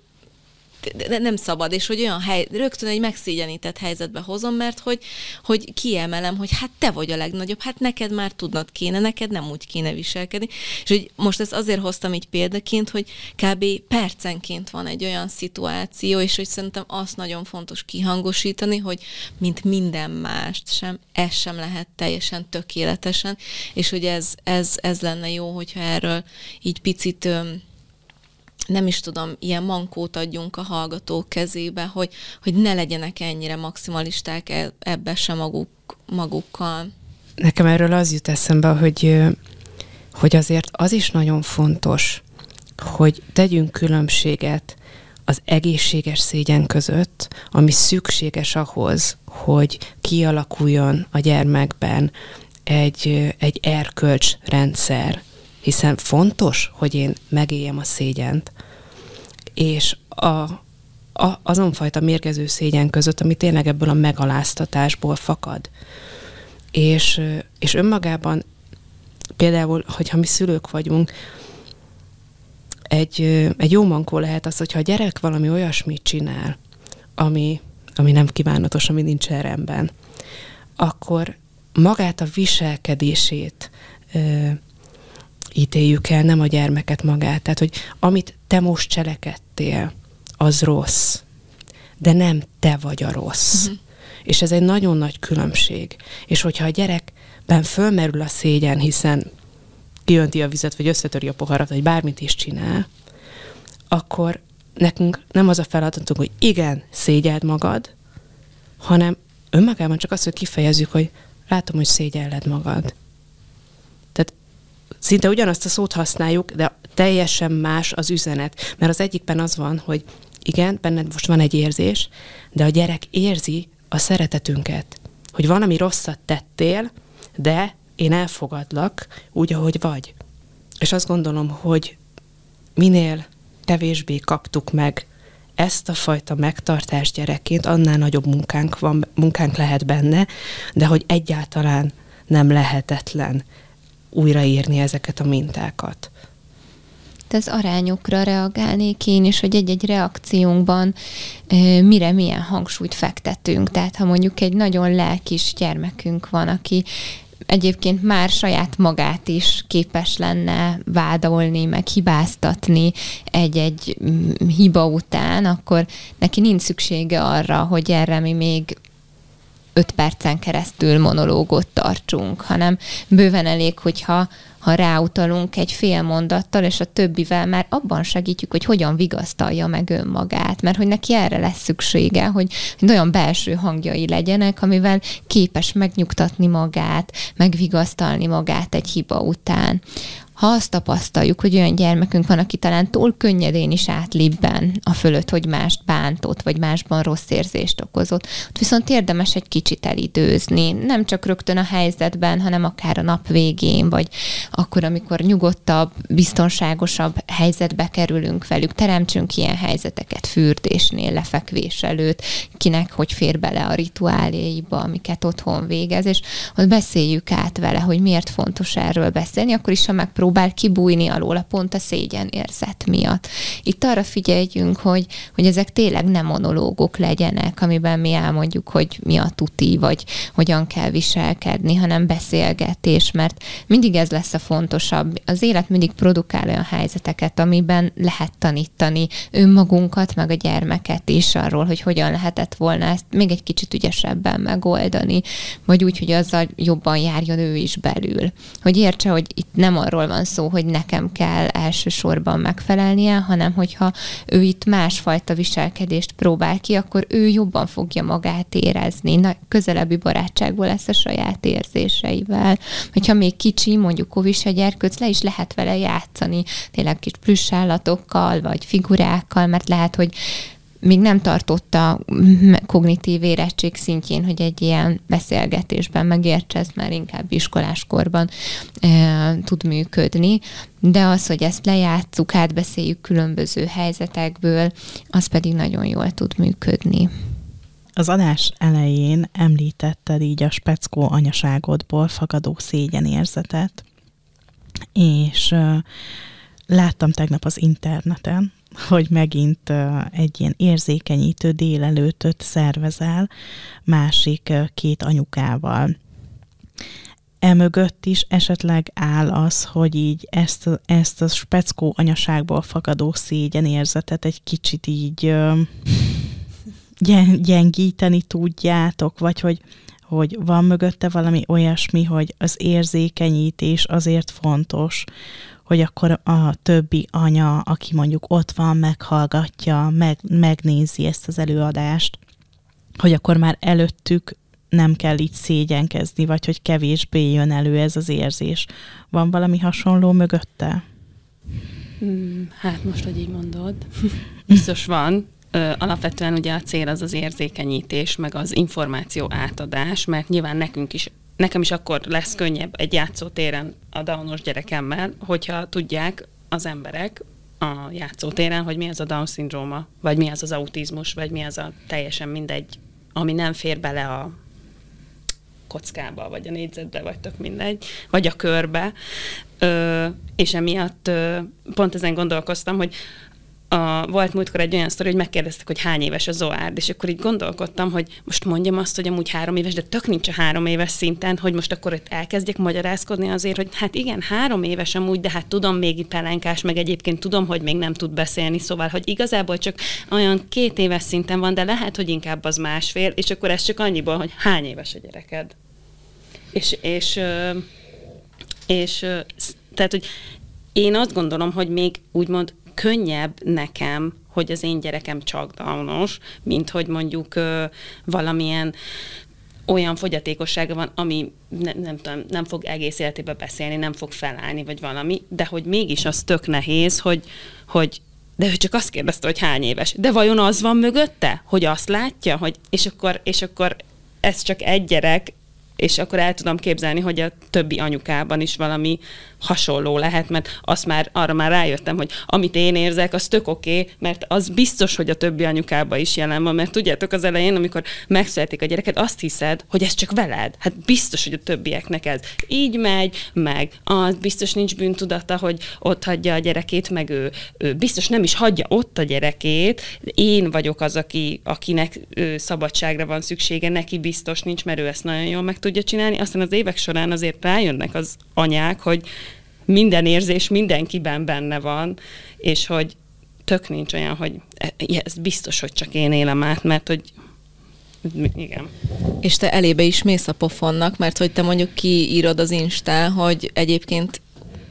nem szabad, és hogy olyan hely, rögtön egy megszégyenített helyzetbe hozom, mert hogy, hogy kiemelem, hogy hát te vagy a legnagyobb, hát neked már tudnod kéne, neked nem úgy kéne viselkedni. És hogy most ezt azért hoztam így példaként, hogy kb. percenként van egy olyan szituáció, és hogy szerintem azt nagyon fontos kihangosítani, hogy mint minden mást sem, ez sem lehet teljesen tökéletesen, és hogy ez, ez, ez lenne jó, hogyha erről így picit nem is tudom, ilyen mankót adjunk a hallgatók kezébe, hogy, hogy ne legyenek ennyire maximalisták e, ebbe se maguk, magukkal. Nekem erről az jut eszembe, hogy, hogy azért az is nagyon fontos, hogy tegyünk különbséget az egészséges szégyen között, ami szükséges ahhoz, hogy kialakuljon a gyermekben egy, egy erkölcsrendszer, hiszen fontos, hogy én megéljem a szégyent, és a, a, azon fajta mérgező szégyen között, ami tényleg ebből a megaláztatásból fakad. És, és önmagában például, hogyha mi szülők vagyunk, egy, egy jó mankó lehet az, hogyha a gyerek valami olyasmit csinál, ami, ami nem kívánatos, ami nincs rendben, akkor magát a viselkedését ítéljük el, nem a gyermeket magát. Tehát, hogy amit te most cselekedtél, az rossz, de nem te vagy a rossz. Uh-huh. És ez egy nagyon nagy különbség. És hogyha a gyerekben fölmerül a szégyen, hiszen kijönti a vizet, vagy összetöri a poharat, vagy bármit is csinál, akkor nekünk nem az a feladatunk, hogy igen, szégyeld magad, hanem önmagában csak az, hogy kifejezzük, hogy látom, hogy szégyelled magad szinte ugyanazt a szót használjuk, de teljesen más az üzenet. Mert az egyikben az van, hogy igen, benned most van egy érzés, de a gyerek érzi a szeretetünket. Hogy van, ami rosszat tettél, de én elfogadlak úgy, ahogy vagy. És azt gondolom, hogy minél kevésbé kaptuk meg ezt a fajta megtartást gyerekként, annál nagyobb munkánk, van, munkánk lehet benne, de hogy egyáltalán nem lehetetlen újraírni ezeket a mintákat. az arányokra reagálnék én is, hogy egy-egy reakciónkban mire milyen hangsúlyt fektetünk. Tehát ha mondjuk egy nagyon lelkis gyermekünk van, aki egyébként már saját magát is képes lenne vádolni, meg hibáztatni egy-egy mm, hiba után, akkor neki nincs szüksége arra, hogy erre mi még öt percen keresztül monológot tartsunk, hanem bőven elég, hogyha ha ráutalunk egy fél mondattal, és a többivel már abban segítjük, hogy hogyan vigasztalja meg önmagát, mert hogy neki erre lesz szüksége, hogy, hogy olyan belső hangjai legyenek, amivel képes megnyugtatni magát, megvigasztalni magát egy hiba után ha azt tapasztaljuk, hogy olyan gyermekünk van, aki talán túl könnyedén is átlibben a fölött, hogy mást bántott, vagy másban rossz érzést okozott, ott viszont érdemes egy kicsit elidőzni, nem csak rögtön a helyzetben, hanem akár a nap végén, vagy akkor, amikor nyugodtabb, biztonságosabb helyzetbe kerülünk velük, teremtsünk ilyen helyzeteket fürdésnél, lefekvés előtt, kinek hogy fér bele a rituáléiba, amiket otthon végez, és ott beszéljük át vele, hogy miért fontos erről beszélni, akkor is, ha megpróbál kibújni alól, pont a szégyen érzet miatt. Itt arra figyeljünk, hogy, hogy ezek tényleg nem monológok legyenek, amiben mi elmondjuk, hogy mi a tuti, vagy hogyan kell viselkedni, hanem beszélgetés, mert mindig ez lesz a fontosabb. Az élet mindig produkál olyan helyzeteket, amiben lehet tanítani önmagunkat, meg a gyermeket is arról, hogy hogyan lehetett volna ezt még egy kicsit ügyesebben megoldani, vagy úgy, hogy azzal jobban járjon ő is belül. Hogy értse, hogy itt nem arról van szó, hogy nekem kell elsősorban megfelelnie, hanem hogyha ő itt másfajta viselkedést próbál ki, akkor ő jobban fogja magát érezni, na, közelebbi barátságból lesz a saját érzéseivel. Hogyha még kicsi, mondjuk kovis a gyerkőc, le is lehet vele játszani, tényleg kis plüssállatokkal, vagy figurákkal, mert lehet, hogy még nem tartotta kognitív érettség szintjén, hogy egy ilyen beszélgetésben megértse, ez már inkább iskoláskorban e, tud működni, de az, hogy ezt lejátszuk, átbeszéljük különböző helyzetekből, az pedig nagyon jól tud működni. Az adás elején említetted így a speckó anyaságodból fakadó szégyenérzetet, és láttam tegnap az interneten, hogy megint egy ilyen érzékenyítő délelőtöt szervezel másik két anyukával. Emögött is esetleg áll az, hogy így ezt, ezt a speckó anyaságból fakadó szégyenérzetet egy kicsit így gyengíteni tudjátok, vagy hogy, hogy van mögötte valami olyasmi, hogy az érzékenyítés azért fontos, hogy akkor a többi anya, aki mondjuk ott van, meghallgatja, meg, megnézi ezt az előadást, hogy akkor már előttük nem kell így szégyenkezni, vagy hogy kevésbé jön elő ez az érzés. Van valami hasonló mögötte? Hmm, hát most, hogy így mondod, biztos van, alapvetően ugye a cél az az érzékenyítés, meg az információ átadás, mert nyilván nekünk is nekem is akkor lesz könnyebb egy játszótéren a Downos gyerekemmel, hogyha tudják az emberek a játszótéren, hogy mi az a Down-szindróma, vagy mi az az autizmus, vagy mi az a teljesen mindegy, ami nem fér bele a kockába, vagy a négyzetbe, vagy tök mindegy, vagy a körbe. Ö, és emiatt ö, pont ezen gondolkoztam, hogy a, volt múltkor egy olyan sztori, hogy megkérdeztek, hogy hány éves a Zoárd, és akkor így gondolkodtam, hogy most mondjam azt, hogy amúgy három éves, de tök nincs a három éves szinten, hogy most akkor itt elkezdjek magyarázkodni azért, hogy hát igen, három éves amúgy, de hát tudom még pelenkás, meg egyébként tudom, hogy még nem tud beszélni, szóval, hogy igazából csak olyan két éves szinten van, de lehet, hogy inkább az másfél, és akkor ez csak annyiból, hogy hány éves a gyereked. És, és, és, és tehát, hogy én azt gondolom, hogy még úgymond könnyebb nekem, hogy az én gyerekem csak daunos, mint hogy mondjuk ö, valamilyen olyan fogyatékossága van, ami ne, nem tudom, nem fog egész életében beszélni, nem fog felállni, vagy valami, de hogy mégis az tök nehéz, hogy, hogy de ő csak azt kérdezte, hogy hány éves. De vajon az van mögötte, hogy azt látja, hogy és akkor, és akkor ez csak egy gyerek, és akkor el tudom képzelni, hogy a többi anyukában is valami hasonló lehet, mert azt már, arra már rájöttem, hogy amit én érzek, az tök oké, okay, mert az biztos, hogy a többi anyukában is jelen van, mert tudjátok az elején, amikor megszületik a gyereket, azt hiszed, hogy ez csak veled. Hát biztos, hogy a többieknek ez így megy, meg az biztos nincs bűntudata, hogy ott hagyja a gyerekét, meg ő, ő biztos nem is hagyja ott a gyerekét. Én vagyok az, aki, akinek szabadságra van szüksége, neki biztos nincs, mert ő ezt nagyon jól meg tudja csinálni. Aztán az évek során azért rájönnek az anyák, hogy minden érzés mindenkiben benne van, és hogy tök nincs olyan, hogy e, ez biztos, hogy csak én élem át, mert hogy igen. És te elébe is mész a pofonnak, mert hogy te mondjuk kiírod az Instán, hogy egyébként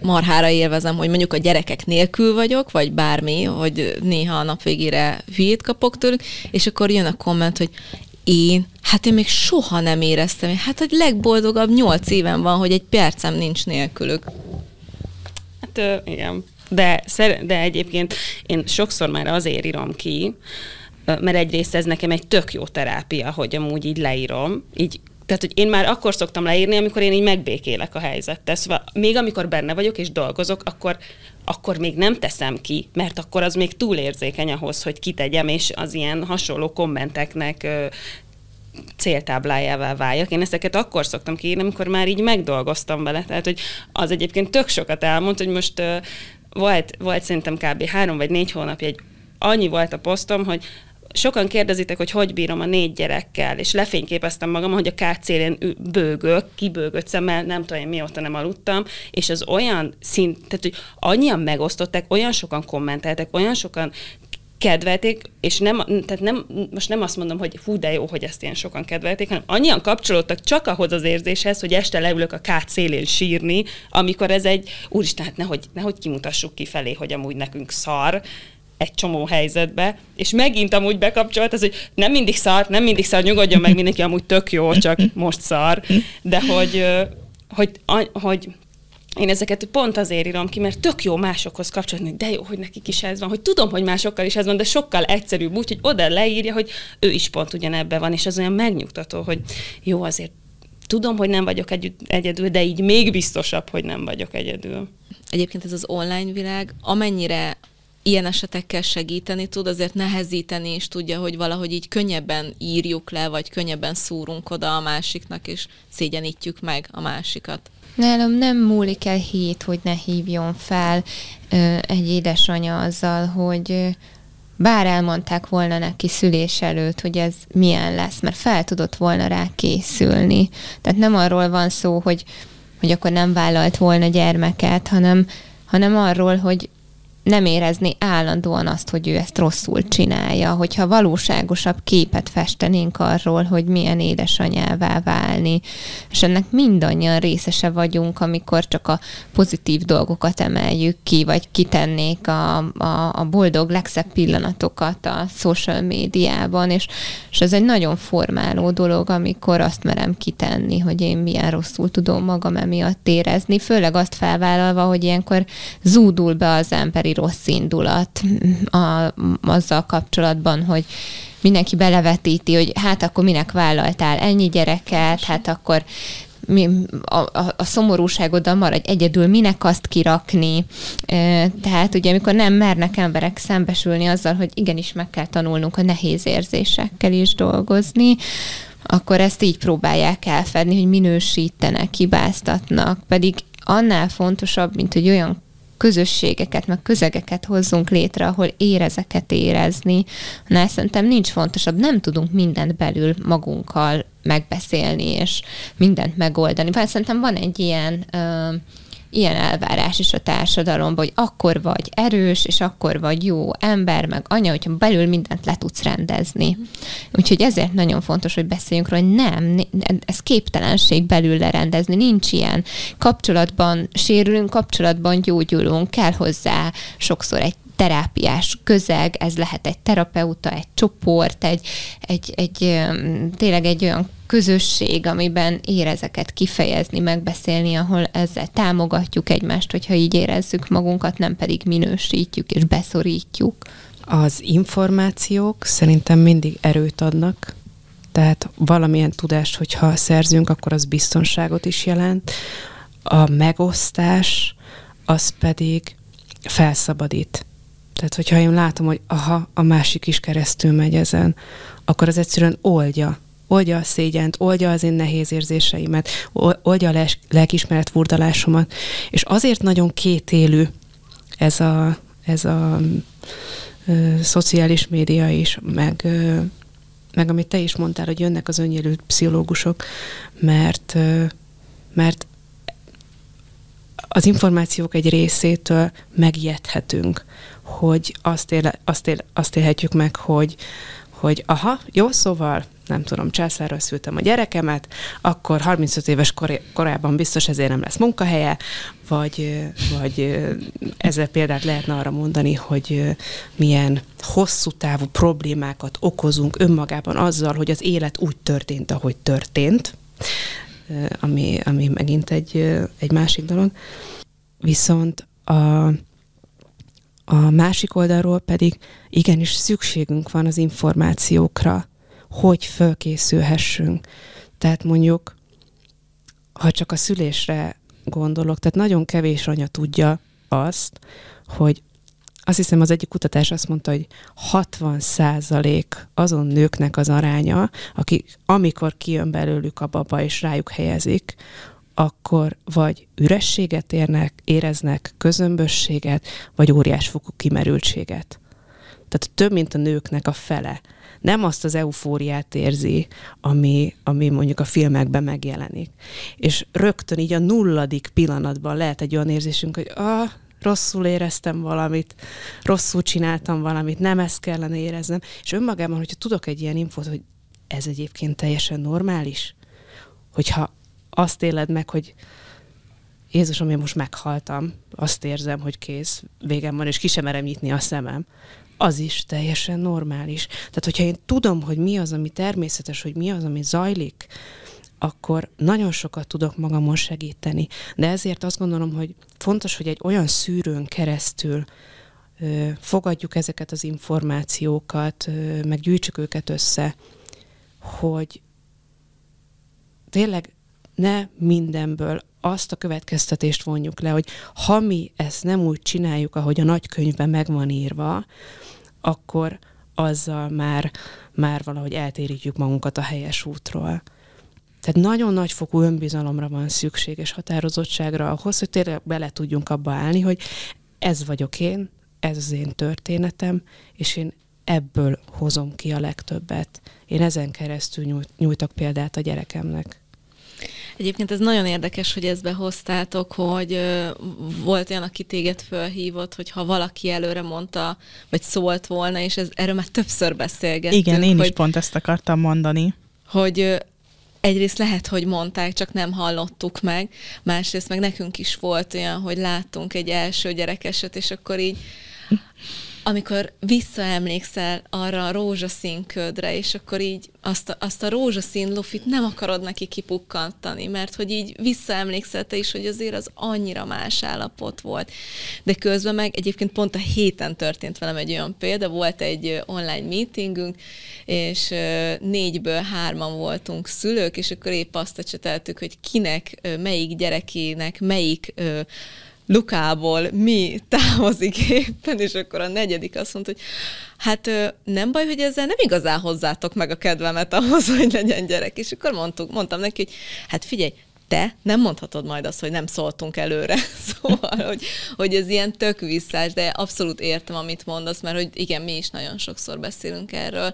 marhára élvezem, hogy mondjuk a gyerekek nélkül vagyok, vagy bármi, hogy néha a nap végére hülyét kapok tőlük, és akkor jön a komment, hogy én, hát én még soha nem éreztem, hát hogy legboldogabb nyolc éven van, hogy egy percem nincs nélkülük. Hát igen. De, de egyébként én sokszor már azért írom ki, mert egyrészt ez nekem egy tök jó terápia, hogy amúgy így leírom, így tehát, hogy én már akkor szoktam leírni, amikor én így megbékélek a helyzettel. Szóval még amikor benne vagyok és dolgozok, akkor, akkor még nem teszem ki, mert akkor az még túl érzékeny ahhoz, hogy kitegyem, és az ilyen hasonló kommenteknek ö, céltáblájává váljak. Én ezeket akkor szoktam kiírni, amikor már így megdolgoztam vele. Tehát, hogy az egyébként tök sokat elmond, hogy most ö, volt, volt szerintem kb. három vagy négy hónapja egy annyi volt a posztom, hogy sokan kérdezitek, hogy hogy bírom a négy gyerekkel, és lefényképeztem magam, hogy a kátszélén bőgök, kibőgött szemmel, nem tudom én mióta nem aludtam, és az olyan szint, tehát hogy annyian megosztották, olyan sokan kommenteltek, olyan sokan kedvelték, és nem, tehát nem, most nem azt mondom, hogy hú, de jó, hogy ezt ilyen sokan kedvelték, hanem annyian kapcsolódtak csak ahhoz az érzéshez, hogy este leülök a kát szélén sírni, amikor ez egy, úristen, hát nehogy, nehogy kimutassuk kifelé, hogy amúgy nekünk szar, egy csomó helyzetbe, és megint amúgy bekapcsolt az, hogy nem mindig szar, nem mindig szar, nyugodjon meg mindenki, amúgy tök jó, csak most szar, de hogy, hogy, hogy én ezeket pont azért írom ki, mert tök jó másokhoz kapcsolódni, de jó, hogy nekik is ez van, hogy tudom, hogy másokkal is ez van, de sokkal egyszerűbb úgy, hogy oda leírja, hogy ő is pont ugyanebben van, és az olyan megnyugtató, hogy jó, azért tudom, hogy nem vagyok együtt, egyedül, de így még biztosabb, hogy nem vagyok egyedül. Egyébként ez az online világ, amennyire ilyen esetekkel segíteni tud, azért nehezíteni is tudja, hogy valahogy így könnyebben írjuk le, vagy könnyebben szúrunk oda a másiknak, és szégyenítjük meg a másikat. Nálam nem múlik el hét, hogy ne hívjon fel egy édesanyja azzal, hogy bár elmondták volna neki szülés előtt, hogy ez milyen lesz, mert fel tudott volna rá készülni. Tehát nem arról van szó, hogy, hogy akkor nem vállalt volna gyermeket, hanem, hanem arról, hogy nem érezni állandóan azt, hogy ő ezt rosszul csinálja, hogyha valóságosabb képet festenénk arról, hogy milyen édesanyává válni, és ennek mindannyian részese vagyunk, amikor csak a pozitív dolgokat emeljük ki, vagy kitennék a, a, a boldog legszebb pillanatokat a social médiában, és, és ez egy nagyon formáló dolog, amikor azt merem kitenni, hogy én milyen rosszul tudom magam emiatt érezni, főleg azt felvállalva, hogy ilyenkor zúdul be az emberi emberi rossz indulat a, azzal kapcsolatban, hogy mindenki belevetíti, hogy hát akkor minek vállaltál ennyi gyereket, hát akkor mi, a, a, a szomorúságoddal maradj egyedül, minek azt kirakni. Tehát ugye, amikor nem mernek emberek szembesülni azzal, hogy igenis meg kell tanulnunk a nehéz érzésekkel is dolgozni, akkor ezt így próbálják elfedni, hogy minősítenek, hibáztatnak, pedig annál fontosabb, mint hogy olyan közösségeket, meg közegeket hozzunk létre, ahol érezeket érezni. Na, szerintem nincs fontosabb, nem tudunk mindent belül magunkkal megbeszélni, és mindent megoldani. Bár szerintem van egy ilyen uh, ilyen elvárás is a társadalomban, hogy akkor vagy erős, és akkor vagy jó ember, meg anya, hogyha belül mindent le tudsz rendezni. Úgyhogy ezért nagyon fontos, hogy beszéljünk róla, hogy nem, ez képtelenség belül lerendezni, nincs ilyen. Kapcsolatban sérülünk, kapcsolatban gyógyulunk, kell hozzá sokszor egy terápiás közeg, ez lehet egy terapeuta, egy csoport, egy, egy, egy tényleg egy olyan közösség, amiben érezeket kifejezni, megbeszélni, ahol ezzel támogatjuk egymást, hogyha így érezzük magunkat, nem pedig minősítjük és beszorítjuk. Az információk szerintem mindig erőt adnak, tehát valamilyen tudást, hogyha szerzünk, akkor az biztonságot is jelent. A megosztás az pedig felszabadít. Tehát, hogyha én látom, hogy aha, a másik is keresztül megy ezen, akkor az egyszerűen oldja. Oldja a szégyent, oldja az én nehéz érzéseimet, oldja a lelkismeret furdalásomat. És azért nagyon kétélű ez a, ez a ö, szociális média is, meg, ö, meg amit te is mondtál, hogy jönnek az önjelült pszichológusok, mert, ö, mert az információk egy részétől megijedhetünk hogy azt, éle, azt, éle, azt élhetjük meg, hogy, hogy aha, jó, szóval nem tudom, császárra szültem a gyerekemet, akkor 35 éves kor- korában biztos ezért nem lesz munkahelye, vagy, vagy ezzel példát lehetne arra mondani, hogy milyen hosszú távú problémákat okozunk önmagában azzal, hogy az élet úgy történt, ahogy történt, ami, ami megint egy, egy másik dolog. Viszont a, a másik oldalról pedig igenis szükségünk van az információkra, hogy fölkészülhessünk. Tehát mondjuk, ha csak a szülésre gondolok, tehát nagyon kevés anya tudja azt, hogy azt hiszem az egyik kutatás azt mondta, hogy 60 százalék azon nőknek az aránya, akik amikor kijön belőlük a baba és rájuk helyezik, akkor vagy ürességet érnek, éreznek, közömbösséget, vagy óriásfokú kimerültséget. Tehát több, mint a nőknek a fele. Nem azt az eufóriát érzi, ami, ami mondjuk a filmekben megjelenik. És rögtön így a nulladik pillanatban lehet egy olyan érzésünk, hogy ah, rosszul éreztem valamit, rosszul csináltam valamit, nem ezt kellene éreznem. És önmagában, hogyha tudok egy ilyen infót, hogy ez egyébként teljesen normális, hogyha azt éled meg, hogy Jézusom, én most meghaltam, azt érzem, hogy kész, végem van, és ki sem merem nyitni a szemem, az is teljesen normális. Tehát, hogyha én tudom, hogy mi az, ami természetes, hogy mi az, ami zajlik, akkor nagyon sokat tudok magamon segíteni. De ezért azt gondolom, hogy fontos, hogy egy olyan szűrőn keresztül ö, fogadjuk ezeket az információkat, ö, meg gyűjtsük őket össze, hogy tényleg ne mindenből azt a következtetést vonjuk le, hogy ha mi ezt nem úgy csináljuk, ahogy a nagykönyvben meg van írva, akkor azzal már, már valahogy eltérítjük magunkat a helyes útról. Tehát nagyon nagy fokú önbizalomra van szükség, és határozottságra ahhoz, hogy tényleg bele tudjunk abba állni, hogy ez vagyok én, ez az én történetem, és én ebből hozom ki a legtöbbet. Én ezen keresztül nyújtok példát a gyerekemnek. Egyébként ez nagyon érdekes, hogy ezt behoztátok, hogy volt olyan, aki téged fölhívott, hogy ha valaki előre mondta, vagy szólt volna, és ez, erről már többször beszélgettünk. Igen, én hogy, is pont ezt akartam mondani. Hogy egyrészt lehet, hogy mondták, csak nem hallottuk meg, másrészt meg nekünk is volt olyan, hogy láttunk egy első gyerekeset, és akkor így amikor visszaemlékszel arra a rózsaszín ködre, és akkor így azt a, azt a rózsaszín lufit nem akarod neki kipukkantani, mert hogy így visszaemlékszel te is, hogy azért az annyira más állapot volt. De közben meg egyébként pont a héten történt velem egy olyan példa, volt egy online meetingünk, és négyből hárman voltunk szülők, és akkor épp azt cseteltük, hogy kinek, melyik gyerekének, melyik Lukából mi távozik éppen, és akkor a negyedik azt mondta, hogy hát nem baj, hogy ezzel nem igazán hozzátok meg a kedvemet ahhoz, hogy legyen gyerek. És akkor mondtuk, mondtam neki, hogy hát figyelj, te nem mondhatod majd azt, hogy nem szóltunk előre. Szóval, hogy, hogy ez ilyen tök visszás, de abszolút értem, amit mondasz, mert hogy igen, mi is nagyon sokszor beszélünk erről,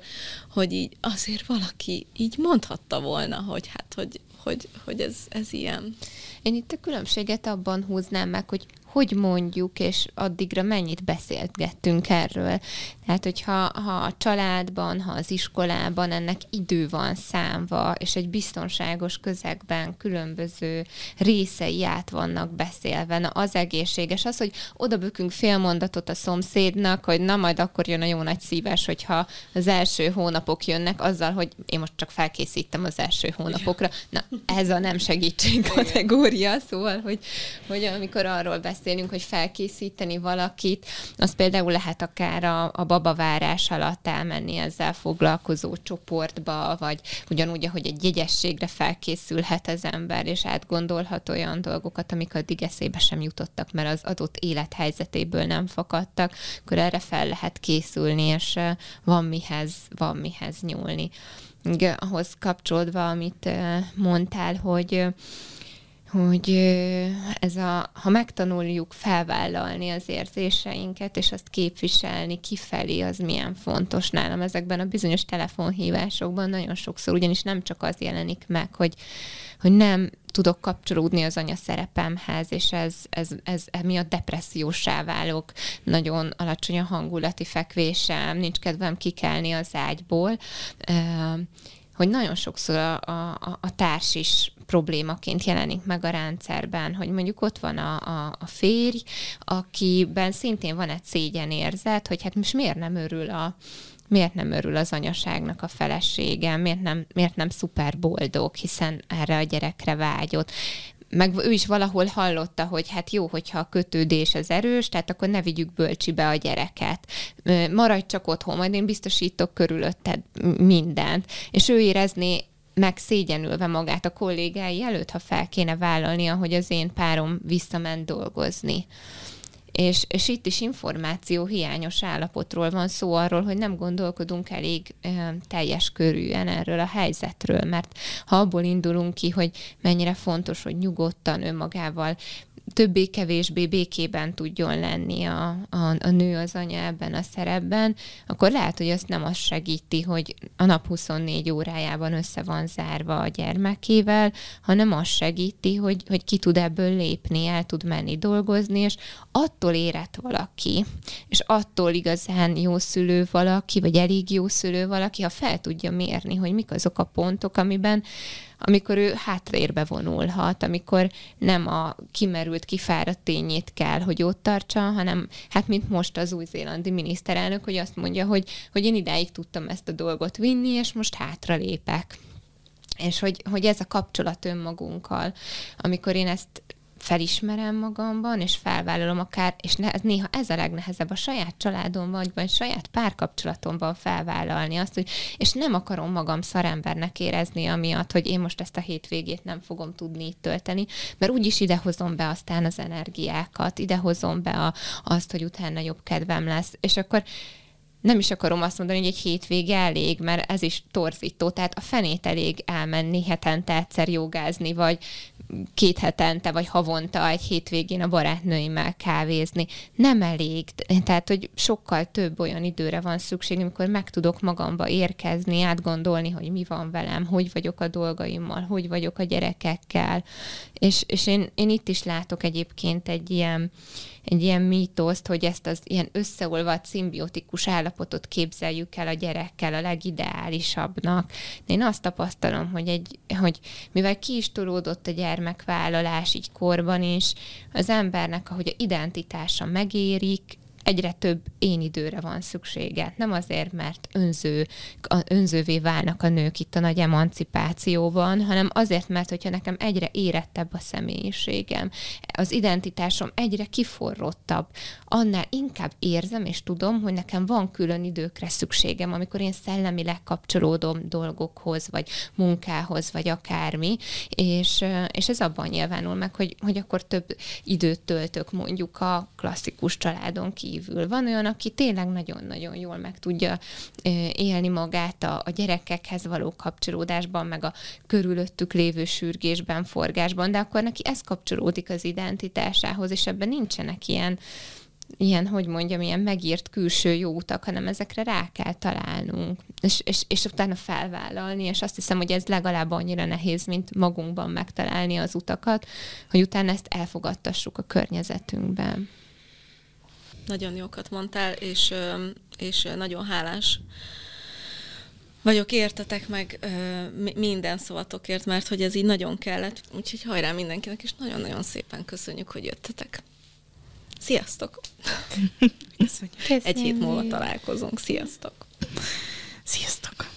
hogy így azért valaki így mondhatta volna, hogy hát, hogy, hogy, hogy ez, ez ilyen. Én itt a különbséget abban húznám meg, hogy hogy mondjuk, és addigra mennyit beszélgettünk erről. Tehát, hogyha ha a családban, ha az iskolában ennek idő van számva, és egy biztonságos közegben különböző részei át vannak beszélve, na az egészséges. Az, hogy oda bükünk fél mondatot a szomszédnak, hogy na majd akkor jön a jó nagy szívás, hogyha az első hónapok jönnek azzal, hogy én most csak felkészítem az első hónapokra. Na, ez a nem segítség kategória, szóval, hogy, hogy amikor arról beszélünk, hogy felkészíteni valakit, az például lehet akár a, a babavárás alatt elmenni ezzel foglalkozó csoportba, vagy ugyanúgy, ahogy egy jegyességre felkészülhet az ember, és átgondolhat olyan dolgokat, amik addig eszébe sem jutottak, mert az adott élethelyzetéből nem fakadtak, akkor erre fel lehet készülni, és van mihez, van mihez nyúlni. Ahhoz kapcsolódva, amit mondtál, hogy hogy ez a, ha megtanuljuk felvállalni az érzéseinket, és azt képviselni kifelé, az milyen fontos nálam ezekben a bizonyos telefonhívásokban. Nagyon sokszor, ugyanis nem csak az jelenik meg, hogy, hogy nem tudok kapcsolódni az anya szerepemhez, és ez, ez, ez emiatt depressziósá válok, nagyon alacsony a hangulati fekvésem, nincs kedvem kikelni az ágyból, hogy nagyon sokszor a, a, a társ is problémaként jelenik meg a rendszerben, hogy mondjuk ott van a, a, a férj, akiben szintén van egy szégyenérzet, hogy hát most miért nem örül a, miért nem örül az anyaságnak a felesége, miért nem, miért nem szuper boldog, hiszen erre a gyerekre vágyott meg ő is valahol hallotta, hogy hát jó, hogyha a kötődés az erős, tehát akkor ne vigyük bölcsibe a gyereket. Maradj csak otthon, majd én biztosítok körülötted mindent. És ő érezné meg szégyenülve magát a kollégái előtt, ha fel kéne vállalnia, hogy az én párom visszament dolgozni. És, és itt is információ hiányos állapotról van szó arról, hogy nem gondolkodunk elég e, teljes körűen erről a helyzetről, mert ha abból indulunk ki, hogy mennyire fontos, hogy nyugodtan önmagával többé-kevésbé békében tudjon lenni a, a, a nő az anya ebben a szerepben, akkor lehet, hogy azt nem az segíti, hogy a nap 24 órájában össze van zárva a gyermekével, hanem az segíti, hogy, hogy ki tud ebből lépni, el tud menni dolgozni, és attól érett valaki, és attól igazán jó szülő valaki, vagy elég jó szülő valaki, ha fel tudja mérni, hogy mik azok a pontok, amiben amikor ő hátrérbe vonulhat, amikor nem a kimerült, kifáradt tényét kell, hogy ott tartsa, hanem hát mint most az új-zélandi miniszterelnök, hogy azt mondja, hogy, hogy én idáig tudtam ezt a dolgot vinni, és most hátra lépek. És hogy, hogy ez a kapcsolat önmagunkkal, amikor én ezt felismerem magamban, és felvállalom akár, és ne, néha ez a legnehezebb a saját családomban, vagy saját párkapcsolatomban felvállalni azt, hogy, és nem akarom magam szarembernek érezni amiatt, hogy én most ezt a hétvégét nem fogom tudni itt tölteni, mert úgyis idehozom be aztán az energiákat, idehozom be a, azt, hogy utána jobb kedvem lesz, és akkor nem is akarom azt mondani, hogy egy hétvége elég, mert ez is torzító. Tehát a fenét elég elmenni hetente egyszer jogázni, vagy két hetente, vagy havonta egy hétvégén a barátnőimmel kávézni. Nem elég. Tehát, hogy sokkal több olyan időre van szükség, amikor meg tudok magamba érkezni, átgondolni, hogy mi van velem, hogy vagyok a dolgaimmal, hogy vagyok a gyerekekkel. És, és én, én itt is látok egyébként egy ilyen, egy ilyen mítoszt, hogy ezt az ilyen összeolvadt szimbiotikus állapotot képzeljük el a gyerekkel a legideálisabbnak. Én azt tapasztalom, hogy, egy, hogy mivel ki is tolódott a gyermekvállalás így korban is, az embernek, ahogy a identitása megérik, egyre több én időre van szüksége. Nem azért, mert önző, önzővé válnak a nők itt a nagy emancipációban, hanem azért, mert hogyha nekem egyre érettebb a személyiségem, az identitásom egyre kiforrottabb, annál inkább érzem és tudom, hogy nekem van külön időkre szükségem, amikor én szellemileg kapcsolódom dolgokhoz, vagy munkához, vagy akármi, és, és ez abban nyilvánul meg, hogy, hogy akkor több időt töltök mondjuk a klasszikus családon kívül, kívül. Van olyan, aki tényleg nagyon-nagyon jól meg tudja élni magát a, a gyerekekhez való kapcsolódásban, meg a körülöttük lévő sürgésben, forgásban, de akkor neki ez kapcsolódik az identitásához, és ebben nincsenek ilyen ilyen, hogy mondjam, ilyen megírt külső jó utak, hanem ezekre rá kell találnunk, és, és, és utána felvállalni, és azt hiszem, hogy ez legalább annyira nehéz, mint magunkban megtalálni az utakat, hogy utána ezt elfogadtassuk a környezetünkben. Nagyon jókat mondtál, és, és nagyon hálás vagyok értetek meg minden szavatokért, mert hogy ez így nagyon kellett. Úgyhogy hajrá mindenkinek, és nagyon-nagyon szépen köszönjük, hogy jöttetek. Sziasztok! Köszönjük. Egy hét múlva találkozunk. Sziasztok! Sziasztok!